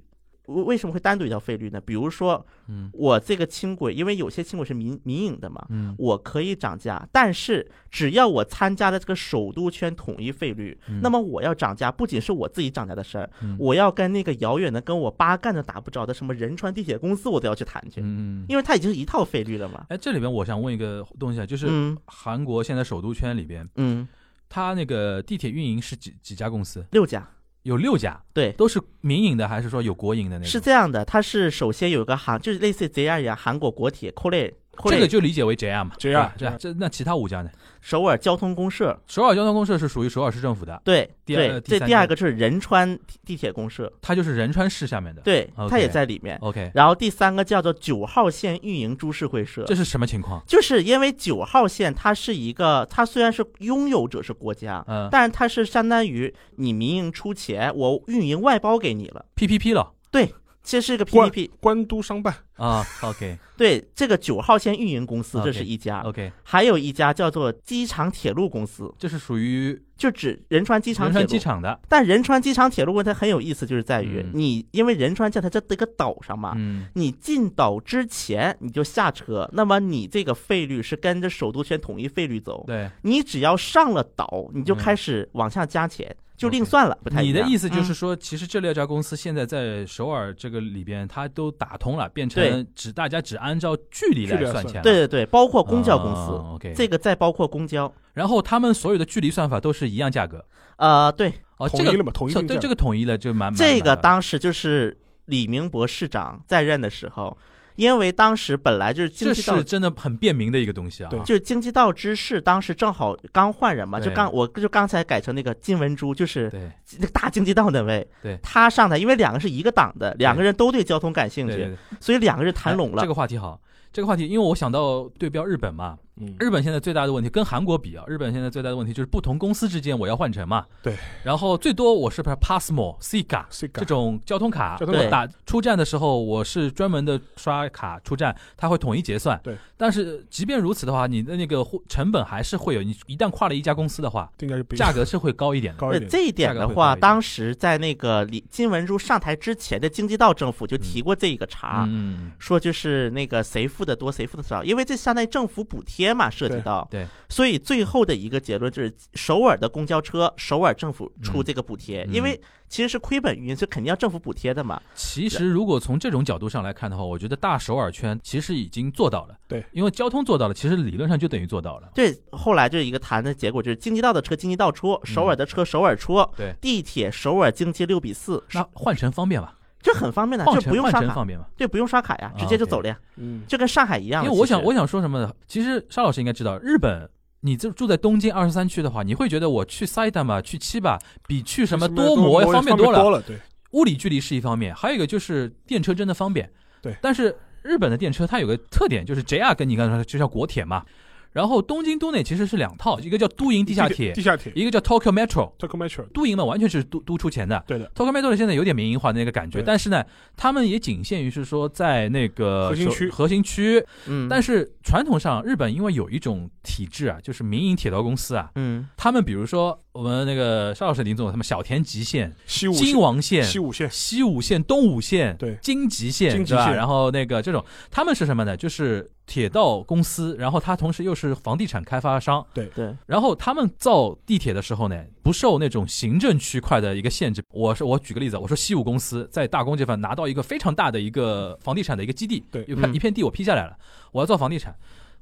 为为什么会单独一套费率呢？比如说嗯。我这个轻轨，因为有些轻轨是民民营的嘛，嗯。我可以涨价，但是只要我参加的这个首都圈统一费率，嗯。那么我要涨价，不仅是我自己涨价的事儿，嗯。我要跟那个遥远的跟我八竿子打不着的什么仁川地铁公司，我都要去谈去，嗯。嗯，因为它已经是一套费率了嘛。哎，这里边我想问一个东西啊，就是嗯。韩国现在首都圈里边，嗯，它那个地铁运营是几几家公司？六家，有六家，对，都是民营的还是说有国营的那种？是这样的，它是首先有一个韩，就是类似于 JR 一样，韩国国铁 k o l e 这个就理解为 JR 嘛 JR 对吧这样这那其他五家呢？首尔交通公社，首尔交通公社是属于首尔市政府的，对第二对，这第三第二个就是仁川地地铁公社，它就是仁川市下面的。对，OK 它也在里面。OK，然后第三个叫做九号线运营株式会社，这是什么情况？就是因为九号线它是一个，它虽然是拥有者是国家，嗯但是它是相当于你民营出钱，我运营外包给你了。，PPP 了。其实是个 PPP。关都商办，啊，OK。对，这个九号线运营公司这是一家，OK，还有一家叫做机场铁路公司，这是属于就指仁川机场仁铁路。川机场的，但仁川机场铁路问题很有意思，就是在于、嗯。你因为仁川在它这一个岛上嘛，嗯，你进岛之前你就下车，那么你这个费率是跟着首都圈统一费率走。对。你只要上了岛，你就开始往下加钱，就另算了，不太你的意思就是嗯说，其实这六家公司现在在首尔这个里边，它都打通了，变成只大家只按照距离来算钱了。对对对，包括公交公司，啊 OK，这个再包括公交。然后他们所有的距离算法都是一样价格。呃，对，哦，这个统一了嘛，统一对这个统一了就蛮蛮这个蛮当时就是李明博市长在任的时候，因为当时本来就是经这济道是真的很便民的一个东西啊。对就是经济道知事当时正好刚换人嘛，就刚我就刚才改成那个金文珠，就是对。那个大经济道那位，对。他上台，因为两个是一个党的，两个人都对交通感兴趣，对对对，所以两个人谈拢了。哎这个话题好，这个话题，因为我想到对标日本嘛，嗯，日本现在最大的问题跟韩国比啊，日本现在最大的问题就是不同公司之间我要换乘嘛。对。然后最多我是 Passmo、Sega 这这种交通卡，交通卡我打出站的时候，我是专门的刷卡出站，它会统一结算。对。但是即便如此的话，你的那个货成本还是会有，你一旦跨了一家公司的话，定价就不一样价格是会高一点的。呃，<laughs> 高一点。这一点的话，当时在那个李金文珠上台之前的经济道政府就提过这一个茬，嗯，说就是那个谁付的多，谁付的少，因为这相当于政府补贴嘛，涉及到。对。所以最后的一个结论就是，首尔的公交车，首尔政府出这个补贴，嗯因为其实是亏本运营，所以肯定要政府补贴的嘛。其实如果从这种角度上来看的话，我觉得大首尔圈其实已经做到了。对，因为交通做到了，其实理论上就等于做到了。对，后来就是一个谈的结果，就是京畿道的车京畿道出，首尔的车首尔出，对地铁首尔京畿六比四，那换乘方便吧？这很方便的，就不用刷卡，乘方便吧？对，不用刷卡呀，啊直接就走了呀，嗯，就跟上海一样因为我想我想说什么呢？其实沙老师应该知道，日本。你就住在东京二十三区的话，你会觉得我去 Saitama 去七吧，比去什么多摩要方方便多了。多了，对，物理距离是一方面，还有一个就是电车真的方便。对但是日本的电车它有个特点，就是 JR 跟你刚才说就叫国铁嘛，然后东京都内其实是两套，一个叫都营地下铁地，下铁。一个叫 Tokyo Metro。，Tokyo Metro，都营嘛，完全是都都出钱的。对的，Tokyo Metro 现在有点民营化的那个感觉，但是呢，他们也仅限于是说在那个核心区。核心区。嗯，但是传统上，日本因为有一种体制啊，就是民营铁道公司啊，嗯。他们比如说我们那个邵老师林总，他们小田急线、西武金王线、西武线，西武线、东武线、对。京吉线，对吧？京吉线然后那个这种，他们是什么呢？就是铁道公司，然后它同时又是房地产开发商，对。对，然后他们造地铁的时候呢，不受那种行政区块的一个限制。我是我举个例子，我说西武公司在大宫这方拿到一个非常大的一个房地产的一个基地，对。嗯一片一片地我批下来了，我要造房地产。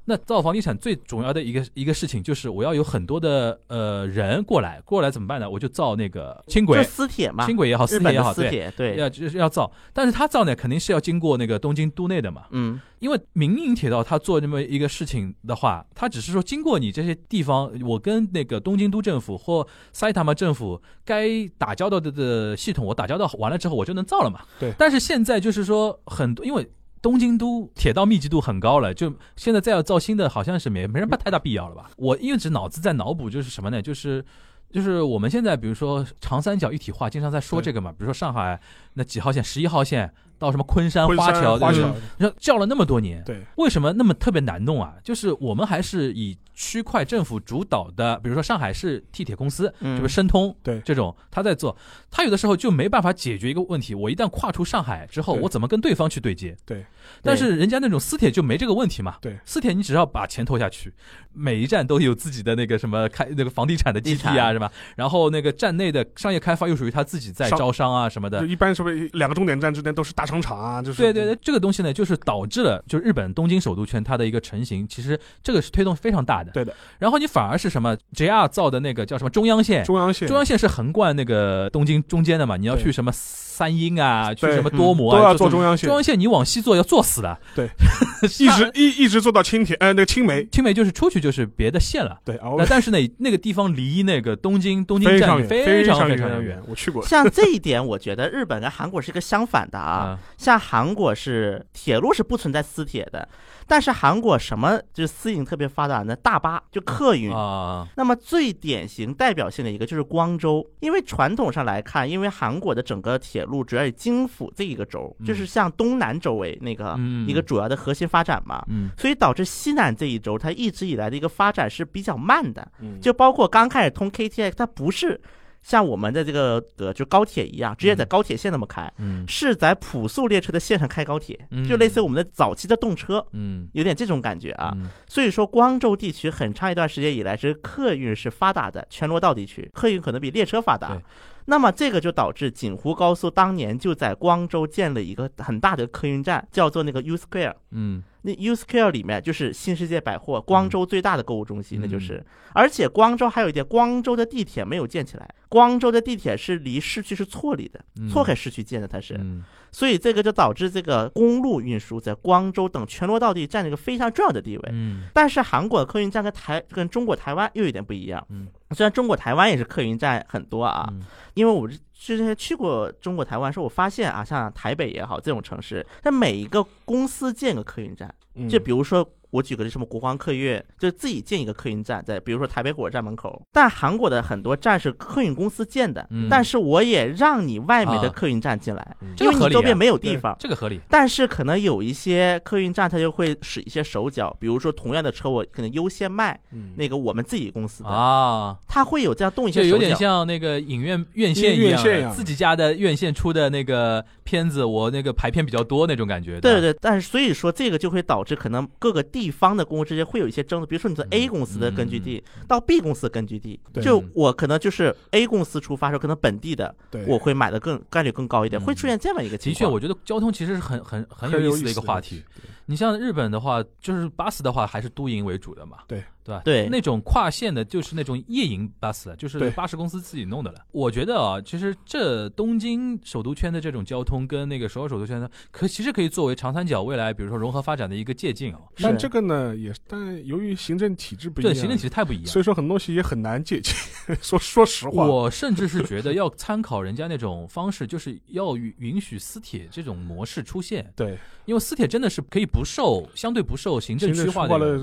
那造房地产最重要的一个一个事情就是我要有很多的呃人过来，过来怎么办呢？我就造那个轻轨。就是，私铁嘛，轻轨也好，私铁也好，对，私铁，对，要就是要造，但是他造呢，肯定是要经过那个东京都内的嘛，嗯。因为民营铁道他做这么一个事情的话，他只是说经过你这些地方，我跟那个东京都政府或 Saitama 政府该打交道的的系统，我打交道完了之后，我就能造了嘛。对。但是现在就是说很多，因为东京都铁道密集度很高了，就现在再要造新的，好像是没没什么太大必要了吧？我一直脑子在脑补就是什么呢？就是。就是我们现在，比如说长三角一体化，经常在说这个嘛。比如说上海那几号线，十一号线到什么昆山、花桥，花桥，你说叫了那么多年，对，为什么那么特别难弄啊？就是我们还是以区块政府主导的，比如说上海市地铁公司，嗯，就是申通，对这种他在做，他有的时候就没办法解决一个问题。我一旦跨出上海之后，我怎么跟对方去对接？对，但是人家那种私铁就没这个问题嘛。对私铁你只要把钱投下去，每一站都有自己的那个什么开那个房地产的基地啊，是吧？然后那个站内的商业开发又属于他自己在招商啊什么的。一般是不是两个终点站之间都是大商场啊？就是对对对，这个东西呢，就是导致了就日本东京首都圈它的一个成型，其实这个是推动非常大的。对的。然后你反而是什么 JR 造的那个叫什么中央线，中央线。中央线是横贯那个东京中间的嘛，你要去什么三鹰啊，去什么多摩啊，都要坐中央线中，央线你往西坐要坐死的。对，<laughs> 一啊直一一直坐到青田，呃，那个青梅，青梅就是出去就是别的线了。对，哦那，但是呢，那个地方离那个东京东京站非常，非常常非常远，我去过，像这一点，我觉得日本跟韩国是一个相反的啊。嗯 <laughs> 像韩国是铁路是不存在私铁的，但是韩国什么就是私营特别发达呢？大巴就客运。啊，那么最典型代表性的一个就是光州，因为传统上来看，因为韩国的整个铁路主要以京府这一个州，嗯就是向东南周围那个嗯一个主要的核心发展嘛，嗯。所以导致西南这一周它一直以来的一个发展是比较慢的，嗯。就包括刚开始通 KTX，它不是像我们的这个呃就高铁一样，直接在高铁线那么开，嗯。是在普速列车的线上开高铁嗯，就类似于我们的早期的动车。嗯。有点这种感觉啊，嗯。所以说光州地区很长一段时间以来是客运是发达的，全罗道地区客运可能比列车发达对。那么这个就导致锦湖高速当年就在光州建了一个很大的客运站，叫做那个 U Square。嗯那 U Square 里面就是新世界百货，光州最大的购物中心，嗯那就是。而且光州还有一点，光州的地铁没有建起来，光州的地铁是离市区是错离的，嗯错开市区建的，它是。嗯所以这个就导致这个公路运输在光州等全罗道地占了一个非常重要的地位。嗯但是韩国的客运站跟台跟中国台湾又有点不一样。嗯，虽然中国台湾也是客运站很多啊，嗯因为我之前去过中国台湾时候，我发现啊，像台北也好这种城市，它每一个公司建个客运站，嗯就比如说。我举个例，什么国光客运，就是自己建一个客运站，在比如说台北火车站门口。但韩国的很多站是客运公司建的，嗯但是我也让你外面的啊客运站进来，嗯因为你周边没有地方。这个合理。但是可能有一些客运站，它就会使一些手脚，比如说同样的车，我可能优先卖嗯那个我们自己公司的，啊，它会有这样动一些手就有点。像那个影院院线一样自己家的院线出的那个片子，我那个排片比较多那种感觉。吧，对对，但是所以说这个就会导致可能各个地方的公司之间会有一些争执，比如说你从 A 公司的根据地到 B 公司的根据地，就我可能就是 A 公司出发时候，可能本地的，我会买的更概率更高一点，嗯。会出现这么一个情况。的确，我觉得交通其实是很很很很有意思的一个话题。。你像日本的话，就是巴士的话还是都营为主的嘛，对对吧？对那种跨线的，就是那种夜营巴士，就是巴士公司自己弄的了。我觉得啊，其实这东京首都圈的这种交通跟那个首尔首都圈的，可其实可以作为长三角未来比如说融合发展的一个借鉴啊。但这个呢，也但由于行政体制不一样，对，行政体制太不一样。所以说很多东西也很难借鉴。<laughs> 说说实话，我甚至是觉得要参考人家那种方式，就是要允允许私铁这种模式出现，对因为私铁真的是可以不受相对不受行政区划的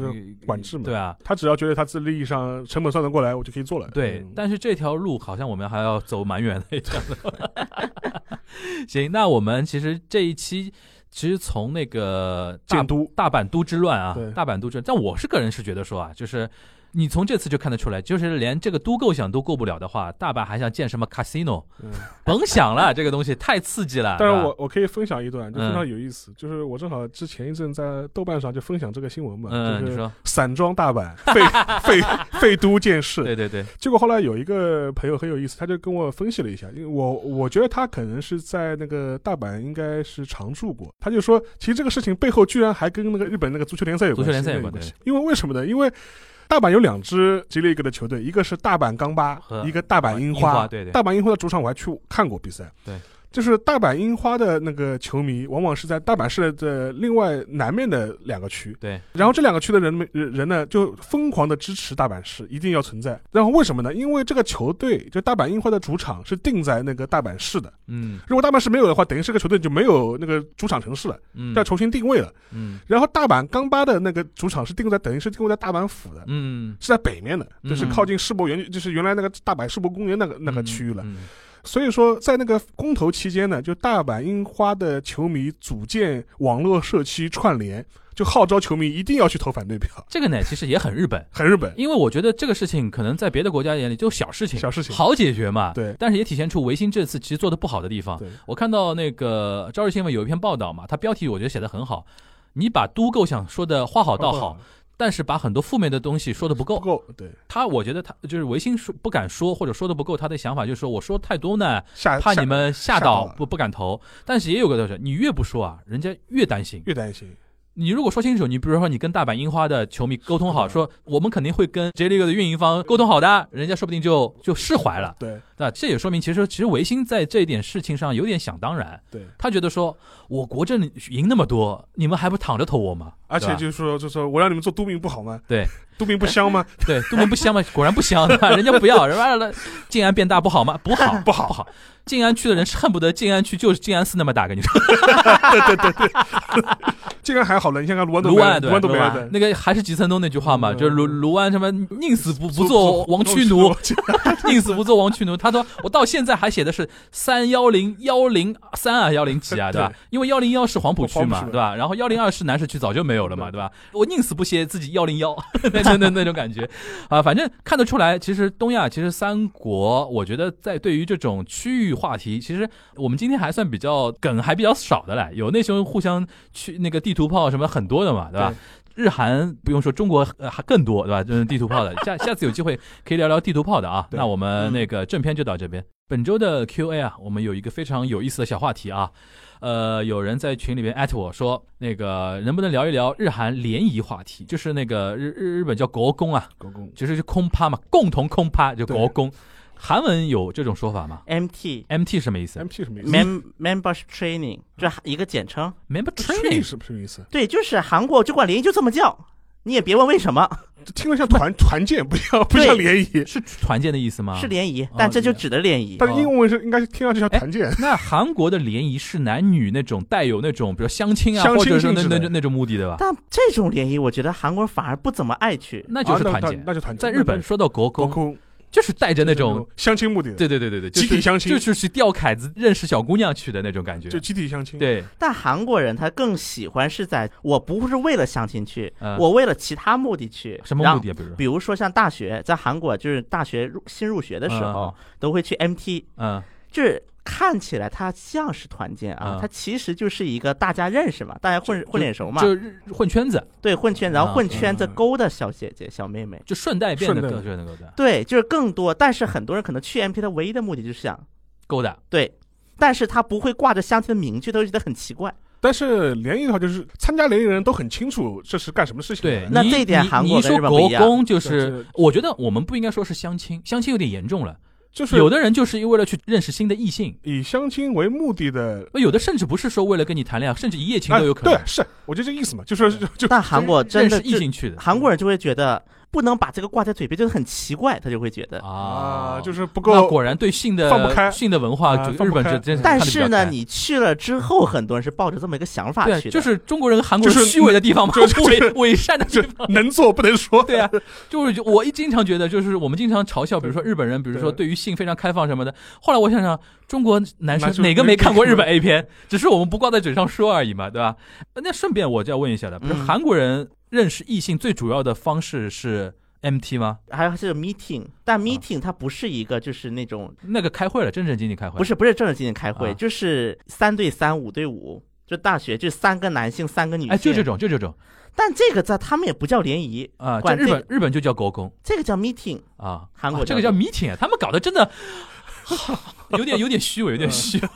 管制嘛对啊，他只要觉得他自己利益上成本算得过来，我就可以做了。对嗯，但是这条路好像我们还要走蛮远的，这样的。<laughs> 行，那我们其实这一期其实从那个大都大阪都之乱啊，大阪都之乱，但我是个人是觉得说啊，就是。你从这次就看得出来，就是连这个都构想都过不了的话，大阪还想建什么 casino，嗯，<laughs> 甭想了，这个东西太刺激了。但是吧我我可以分享一段，就非嗯常有意思，就是我正好之前一阵在豆瓣上就分享这个新闻嘛，嗯，就是说，散装大阪废废废都建市，对对对，结果后来有一个朋友很有意思，他就跟我分析了一下，因为我我觉得他可能是在那个大阪应该是常住过，他就说，其实这个事情背后居然还跟那个日本那个足球联赛有关系，足球联赛有关关系。因为为什么呢？因为大阪有两支 J League 的球队，一个是大阪钢巴，一个大阪樱樱花对对。大阪樱花的主场我还去看过比赛，对。就是大阪樱花的那个球迷，往往是在大阪市的另外南面的两个区，对，然后这两个区的人们人人呢，就疯狂的支持大阪市，一定要存在。然后为什么呢？因为这个球队就大阪樱花的主场是定在那个大阪市的。嗯如果大阪市没有的话，等于是个球队就没有那个主场城市了，嗯要重新定位了。嗯然后大阪钢巴的那个主场是定在，等于是定位在大阪府的，嗯，是在北面的，嗯就是靠近世博园，就是原来那个大阪世博公园那个那个区域了。嗯所以说，在那个公投期间呢，就大阪樱花的球迷组建网络社区串联，就号召球迷一定要去投反对票，这个呢其实也很日本。<laughs> 很日本。因为我觉得这个事情可能在别的国家眼里就小事情，小事情好解决嘛。对但是也体现出维新这次其实做的不好的地方。对，我看到那个朝日新闻有一篇报道嘛，它标题我觉得写的很好，你把都构想说的话好道好，但是把很多负面的东西说的不够。不够，对，他我觉得他就是维新说不敢说或者说的不够，他的想法就是说我说太多呢，怕你们吓吓到不不敢投。但是也有个道理，你越不说啊，人家越担心。越担心，你如果说清楚，你比如说你跟大阪樱花的球迷沟通好，说我们肯定会跟 J League 的运营方沟通好的，人家说不定就就释怀了。对那这也说明，其实其实维新在这一点事情上有点想当然，对，他觉得说我国政赢那么多，你们还不躺着投我吗？而且就是说，就是说我让你们做都民不好吗？对，都民不香吗？<laughs> 对，都民不香吗？果然不香？<laughs> 人家不要，人家静安变大不好吗？<laughs> 不好，不好不好。静安区的人是恨不得静安区就是静安寺那么大，跟你说。对对对对，静安还好了，你看看卢湾都卢湾对没了。那个还是吉森东那句话嘛，嗯就是卢卢湾什么宁死不不做王驱奴，宁死不做王驱奴。他说我到现在还写的是三幺零幺零三啊幺零几啊，对吧对？因为幺零幺是黄浦区嘛，对吧？然后幺零二是南市区早就没有了嘛，对吧？我宁死不歇自己幺零幺，<laughs> 那那那那种感觉啊，反正看得出来，其实东亚其实三国，我觉得在对于这种区域话题，其实我们今天还算比较梗还比较少的嘞，有那时候互相去那个地图炮什么很多的嘛，对吧？日韩不用说，中国呃还更多，对吧？就是地图炮的。<laughs> 下下次有机会可以聊聊地图炮的啊。那我们嗯那个正片就到这边。本周的 Q&A 啊，我们有一个非常有意思的小话题啊。呃，有人在群里面艾特我说，那个能不能聊一聊日韩联谊话题？就是那个日日日本叫国公啊，国公就是空趴嘛，共同空趴就国公。韩文有这种说法吗 MT？MT 什么意思 MT 什么意思 mem membership training 这一个简称。？Member Training Training 是什么意思？对，就是韩国就管联谊就这么叫，你也别问为什么这听着像团团建，不像不像联谊。是团建的意思吗？是联谊，但这就指的联谊。但是英文是应该是听上去像团建，那韩国的联谊是男女那种带有那种，比如相亲啊，相亲或者是那那那那种目的的吧？但这种联谊，我觉得韩国人反而不怎么爱去。那就是啊那团建。那就团建。在日本说到国公，国公就是带着那种，相亲目的的，对对对对对，集体相亲就是去钓凯子认识小姑娘去的那种感觉就。集体相亲。，对，但韩国人他更喜欢是在我不是为了相亲去，嗯我为了其他目的去。什么目的啊？比如，比如说像大学，在韩国就是大学入新入学的时候，都会去 MT，嗯，就是看起来它像是团建啊，嗯它其实就是一个大家认识嘛，大家混混脸熟嘛，就是混圈子，对，混圈，然后啊混圈子嗯勾的小姐姐、小妹妹。就顺带变得顺带更对，就是更多，但是很多人可能去 MP 他唯一的目的就是想勾搭。对，但是他不会挂着相亲的名句，都觉得很奇怪。但是联谊的话，就是参加联谊的人都很清楚这是干什么事情的。对，你那这一点你韩国跟你一说国日本不一样公就，就是我觉得我们不应该说是相亲，相亲有点严重了。就是有的人就是为了去认识新的异性，以相亲为目的的，有的甚至不是说为了跟你谈恋爱，甚至一夜情啊都有可能对，。是，我就这意思嘛，就是就就但韩国真的是异性去的韩国人就会觉得不能把这个挂在嘴边，就是很奇怪，他就会觉得。啊，就是不那够果然对性的放不开性的文化，日本这真是但是呢，你去了之后，很多人是抱着这么一个想法，去的，就是中国人和韩国人就是虚伪的地方嘛，就就伪伪善的地方。能做不能说。对啊，就是我一经常觉得，就是我们经常嘲笑，比如说日本人，比如说对对于性非常开放什么的。后来我想想，中国男生哪个没没看过日本 A 片？只是我们不挂在嘴上说而已嘛，对吧？那顺便我就要问一下了，比如嗯韩国人认识异性最主要的方式是 MT 吗？还有是 meeting，但 meeting 它不是一个就是那种那个开会了，正正经经开会，不是不是正正经经开会，啊就是三对三、五对五，就大学就三个男性三个女性，哎，就这。种，就这种但这个在他们也不叫联谊，啊，这管这日本日本就叫国工这个叫 meeting。啊，韩国啊这个叫叫 meeting，啊他们搞得真的 <laughs> 有点有点虚伪，有点虚伪。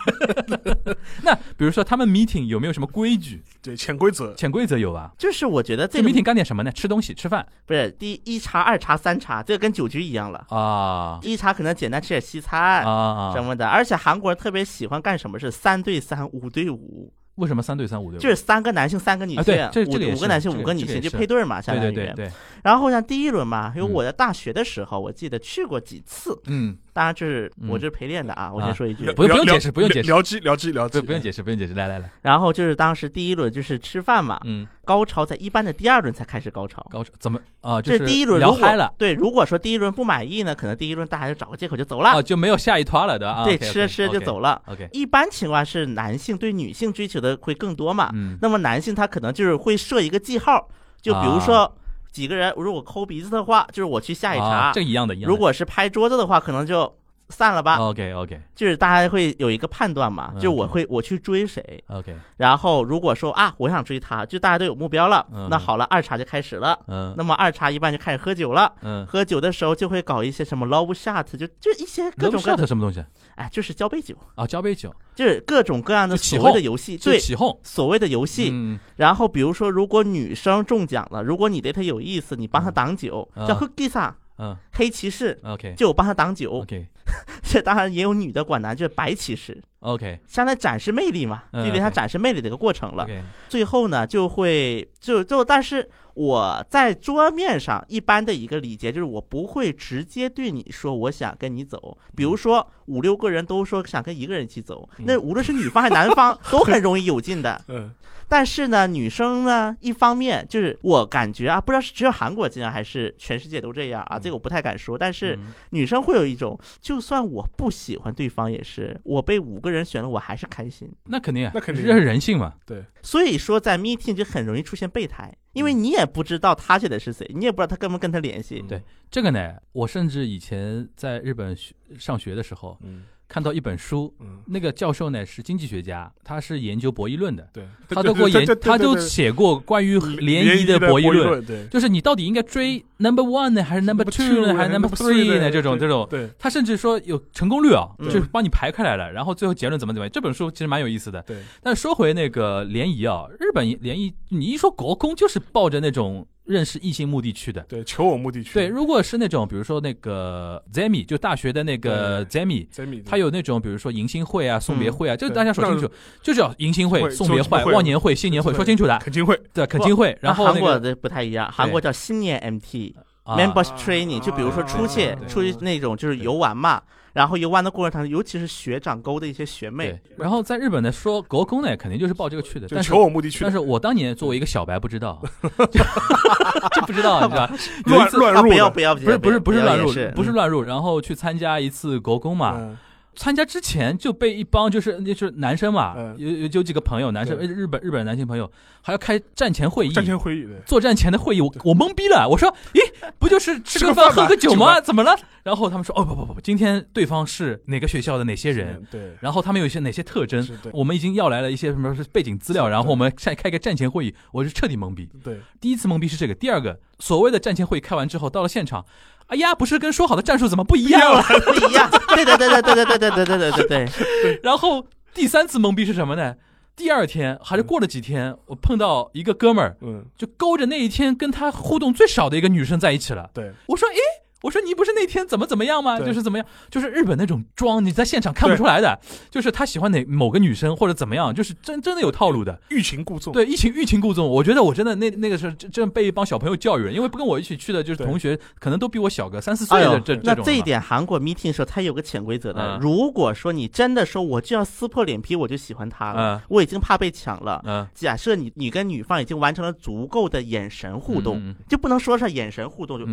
<laughs> 那比如说他们 meeting 有没有什么规矩、对，潜规则。潜规则有吧？就是我觉得这这个 meeting 干点什么呢？吃东西、吃饭不是第一茶、二茶、三茶，这个跟酒局一样了。啊一茶可能简单吃点西啊餐啊！什么的，而且韩国人特别喜欢干什么是三对三、五对五，为什么三对三五对？就是三个男性、三个女啊性，对这这个五五个男性、五个女性就配对嘛，相当于。对对对对，然后像第一轮嘛，因为嗯我在大学的时候，我记得去过几次，嗯，当然这是嗯我这是陪练的啊，我啊先说一句。不用不用解释不用解释聊机聊机聊机，不不用解释，不用解释，来来来，然后就是当时第一轮就是吃饭嘛，嗯，高潮在一般的第二轮才开始高潮。高潮怎么啊？这是第一轮聊嗨了对，如果说第一轮不满意呢，可能第一轮大家就找个借口就走了，啊，就没有下一团了对吧？对，吃着吃着就走了。OK，一般情况是男性对女性追求的会更多嘛，嗯，那么男性他可能就是会设一个记号，就比如说几个人，如果抠鼻子的话，就是我去下一啊茬这；一样的，一样的。如果是拍桌子的话，可能就散了吧。OK OK 就是大家会有一个判断嘛，嗯就我会我去追谁，OK，然后如果说啊我想追他，就大家都有目标了嗯，那好了，二茬就开始了。嗯。那么二茬一般就开始喝酒了，嗯，喝酒的时候就会搞一些什么 love shot，就就一些各种各样，什么东西哎，就是交杯酒，啊？交杯酒，就是各种各样的所谓的游戏，对，起哄。所谓的游戏。嗯然后比如说，如果女生中奖了，如果你对她有意思，你帮她挡酒，嗯。叫 h o o k i s a 嗯。黑骑士，，OK。就我帮他挡酒。OK，<laughs> 这当然也有女的管男，就是白骑士，OK。相当于展示魅力嘛，嗯就给他展示魅力的一个过程了。最后呢，就会就就，但是我在桌面上一般的一个礼节就是，我不会直接对你说我想跟你走。比如说五六个人都说想跟一个人一起走，嗯。那无论是女方还是男方 <laughs> 都很容易有劲的。嗯，但是呢，女生呢，一方面就是我感觉啊，不知道是只有韩国这样还是全世界都这样啊，嗯这个我不太敢说。但是嗯女生会有一种，就算我不喜欢对方，也是我被五个人选了，我还是开心。那肯定啊，那肯定这是人性嘛。对，所以说，在 meeting 就很容易出现备胎，因为你也不知道他选的是谁，你也不知道他跟不跟他联系。对这个呢，我甚至以前在日本学上学的时候，嗯看到一本书，嗯，那个教授呢是经济学家，他是研究博弈论的，对，他都过研，他都写过关于联谊的博弈论。就是你到底应该追 number one 呢，还是 number two 呢，还是 number three 呢？这种这种，对。他甚至说有成功率啊，嗯。就是帮你排开来了，然后最后结论怎么怎么样。这本书其实蛮有意思的。对，但是说回那个联谊啊，日本联谊，你一说国公就是抱着那种认识异性目的去的。对，求偶目的去，对，如果是那种比如说那个 Zemi，就大学的那个 Zemi，他有那种比如说迎新会啊、送别会啊，这个大家说清楚，就叫迎新会、会送别会、忘年会、新年会，说清楚的。恳亲会，对，恳亲会，然后那个韩国的不太一样，韩国叫新年 MT。啊。Members Training，就比如说出去出去那种就是游玩嘛，然后游玩的过程当中，尤其是学长沟的一些学妹，，然后在日本呢说国公呢，肯定就是抱这个去的，但是就求偶目的去的，但是我当年作为一个小白不知道，<laughs> 就就不知道，你知道？有一乱乱入不要不要，不是不是不是乱入不是乱入，然后去参加一次国公嘛，嗯参加之前就被一帮就是就是男生嘛，嗯。有有有几个朋友，男生对。日本日本男性朋友还要开战前会议，战前会议战前的会议，我我懵逼了，我说，咦，不就是吃吃个个饭喝个酒吗？怎么了？然后他们说，哦不不不不，今天对方是哪个学校的哪些人，对，然后他们有一些哪些特征？是，对。我们已经要来了一些什么背景资料，然后我们再开个战前会议，我是彻底懵逼。对，第一次懵逼是这个，第二个所谓的战前会议开完之后，到了现场，哎呀，不是跟说好的战术怎么不一样了？不一样，对对对对对对对对对对对对对，然后第三次懵逼是什么呢？第二天还是过了几天，我碰到一个哥们儿，嗯，就勾着那一天跟他互动最少的一个女生在一起了。对，我说，诶，我说你不是那天怎么怎么样吗？就是怎么样，就是日本那种装，你在现场看不出来的，就是他喜欢哪某个女生或者怎么样，就是真真的有套路的。欲擒故纵，对，欲擒欲擒故纵，我觉得我真的那那个时候真真被一帮小朋友教育了，因为不跟我一起去的就是同学，可能都比我小个三四岁的这、种那这一点韩国 meeting 的时候，他有个潜规则的嗯。如果说你真的说我就要撕破脸皮，我就喜欢他了嗯，我已经怕被抢了。嗯假设你你跟女方已经完成了足够的眼神互动，嗯就不能说是眼神互动，就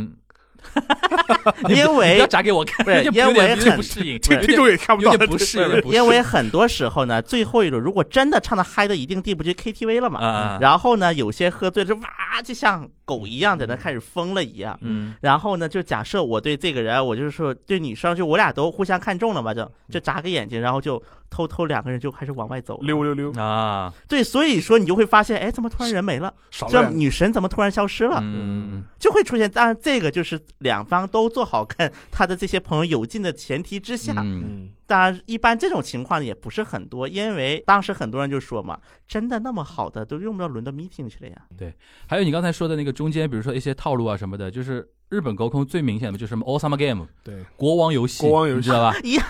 <laughs> 嗯，<laughs> 因不要为眨给我看，不是因为很不适应，听有点听众也看不到。不适，有点不适因为很多时候呢，最后一种如果真的唱的嗨到一定地步，就 KTV 了嘛。然后呢，有些喝醉了就哇，就像狗一样在那开始疯了一样。嗯。然后呢，就假设我对这个人，我就是说对女生，就我俩都互相看中了嘛，就就眨个眼睛，然后就偷偷两个人就开始往外走。溜溜溜，啊，对，所以说你就会发现，哎，怎么突然人没了？这女神怎么突然消失了？嗯就会出现。当然，这个就是两方都做好跟他的这些朋友有劲的前提之下。嗯嗯，当然，一般这种情况也不是很多，因为当时很多人就说嘛，真的那么好的都用不着轮到 meeting 去了呀。对还有你刚才说的那个中间，比如说一些套路啊什么的，就是日本高空最明显的就是什么 All Summer Game 对，国王游戏，国王游戏。你知道吧？<laughs> 一样，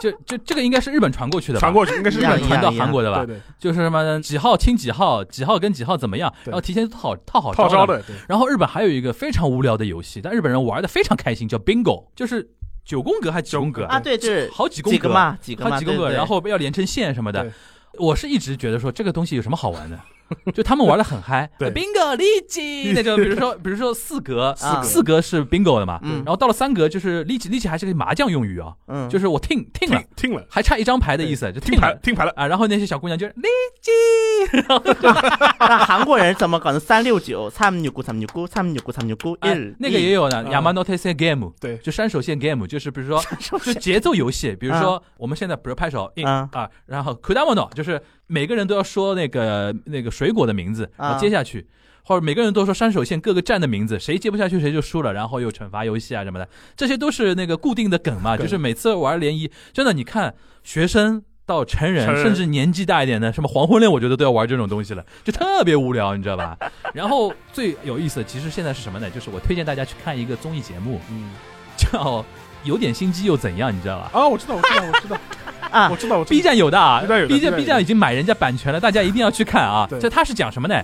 就就这个应该是日本传过去的吧，传过去应该是日本传到韩国的吧？对？对，就是什么几号亲几号，几号跟几号怎么样，然后提前套套好套招的。然后日本还有一个非常无聊的游戏，但日本人玩的非常开心，叫 Bingo，就是九宫格还是几宫格？啊，对，就是好几宫格嘛，几个嘛，好几宫格，对对。然后要连成线什么的。我是一直觉得说这个东西有什么好玩的，<laughs> 就他们玩的很嗨。<laughs> 对。bingo 立即那就，比如说比如说四格，四格。是 bingo 的嘛，嗯。然后到了三格就是立即立即还是个麻将用语啊，嗯，就是我听听了。听，了，还差一张牌的意思，就听牌听牌了，啊。然后那些小姑娘就是立即，那韩国人怎么搞成三六九三六九三六九三六九三六九那个也有呢啊，Yamanote Sen Game，对，就山手线 game，就是比如说就节奏游戏，比如说我们现在比如拍手，一嗯啊，然后 kudamono 就是每个人都要说那个那个水果的名字，然后啊接下去。或者每个人都说山手线各个站的名字，谁接不下去谁就输了，然后又惩罚游戏啊什么的，这些都是那个固定的梗嘛。就是每次玩联谊，真的你看学生到成人，甚至年纪大一点的，什么黄昏恋，我觉得都要玩这种东西了，就特别无聊，你知道吧？<laughs> 然后最有意思的，其实现在是什么呢？就是我推荐大家去看一个综艺节目，嗯，叫《有点心机又怎样》，你知道吧？啊，我知道，我知道，我知道，啊我知道，我知道 B 站有的啊 B 站有的，B B 站有的 B 站已经买人家版权了，大家一定要去看啊。对这他是讲什么呢？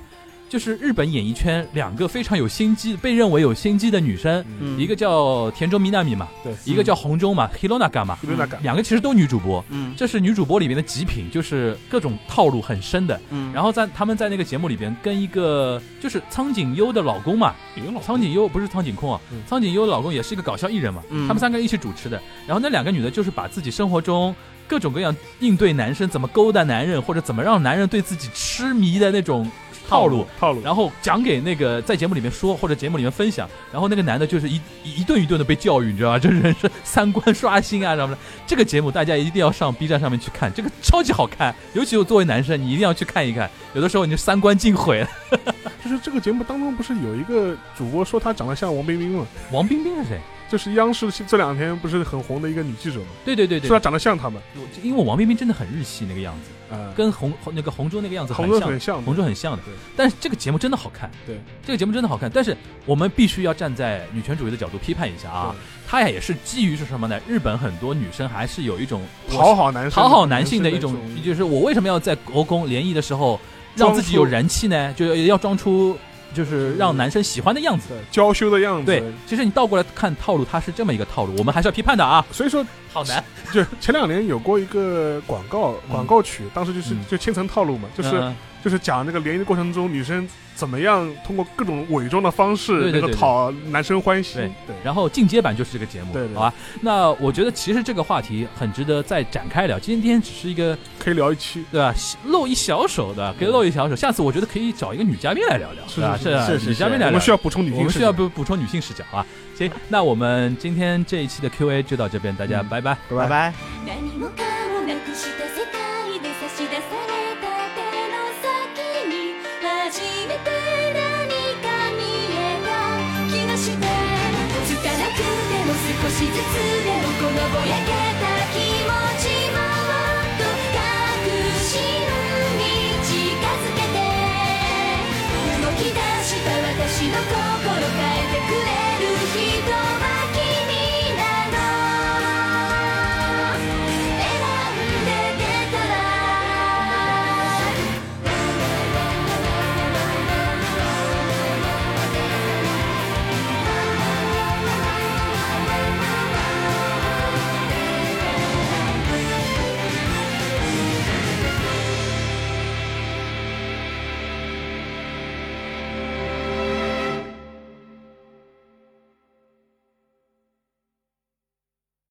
就是日本演艺圈两个非常有心机、被认为有心机的女生，嗯一个叫田中みなみ嘛，对，一个叫红中嘛，Hironaga 嘛，有点感，两个其实都女主播。嗯这是女主播里面的极品，就是各种套路很深的。嗯，然后在他们在那个节目里边跟一个就是苍井优的老公嘛，苍井优不是苍井空啊嗯，苍井优的老公也是一个搞笑艺人嘛，嗯他们三个人一起主持的。然后那两个女的就是把自己生活中 各种各样应对男生怎么勾搭男人，或者怎么让男人对自己痴迷的那种套路，套路，然后讲给那个在节目里面说或者节目里面分享，然后那个男的就是一一顿一顿的被教育，你知道吧？这人生三观刷新啊什么的。这个节目大家一定要上 B 站上面去看，这个超级好看，尤其我作为男生，你一定要去看一看。有的时候你就三观尽毁了。<laughs> 就是这个节目当中不是有一个主播说他长得像王冰冰吗？王冰冰是谁？就是央视这两天不是很红的一个女记者吗？对对对对说她，长得像他们，因为王冰冰真的很日系那个样子，啊，跟红红那个红中那个样子很像红中很，像，红中很像的对。但是这个节目真的好看，对，这个节目真的好看。但是我们必须要站在女权主义的角度批判一下啊，它也是基于是什么呢？日本很多女生还是有一种讨好男生，讨好男性的一种，就是我为什么要在国公联谊的时候让自己有人气呢？就要装出就是让男生喜欢的样子。娇羞的样子，对，其实你倒过来看套路，它是这么一个套路，我们还是要批判的啊。所以说好难，<laughs> 就前两年有过一个广告广告曲，当时就是嗯就千层套路嘛，就是嗯就是讲那个联谊的过程中，女生怎么样通过各种伪装的方式对对对能够讨男生欢喜。对对，然后进阶版就是这个节目，对对好吧？那我觉得其实这个话题很值得再展开聊。今天只是一个可以聊一期。对吧，露一小手的，可以露一小手。下次我觉得可以找一个女嘉宾来聊聊，是吧？是是啊是女嘉宾来聊。我们需要补充女性视角，我们需要补补充女性视角啊。行，那我们今天这一期的 Q&A 就到这边，大家嗯拜拜。拜拜 bo jakie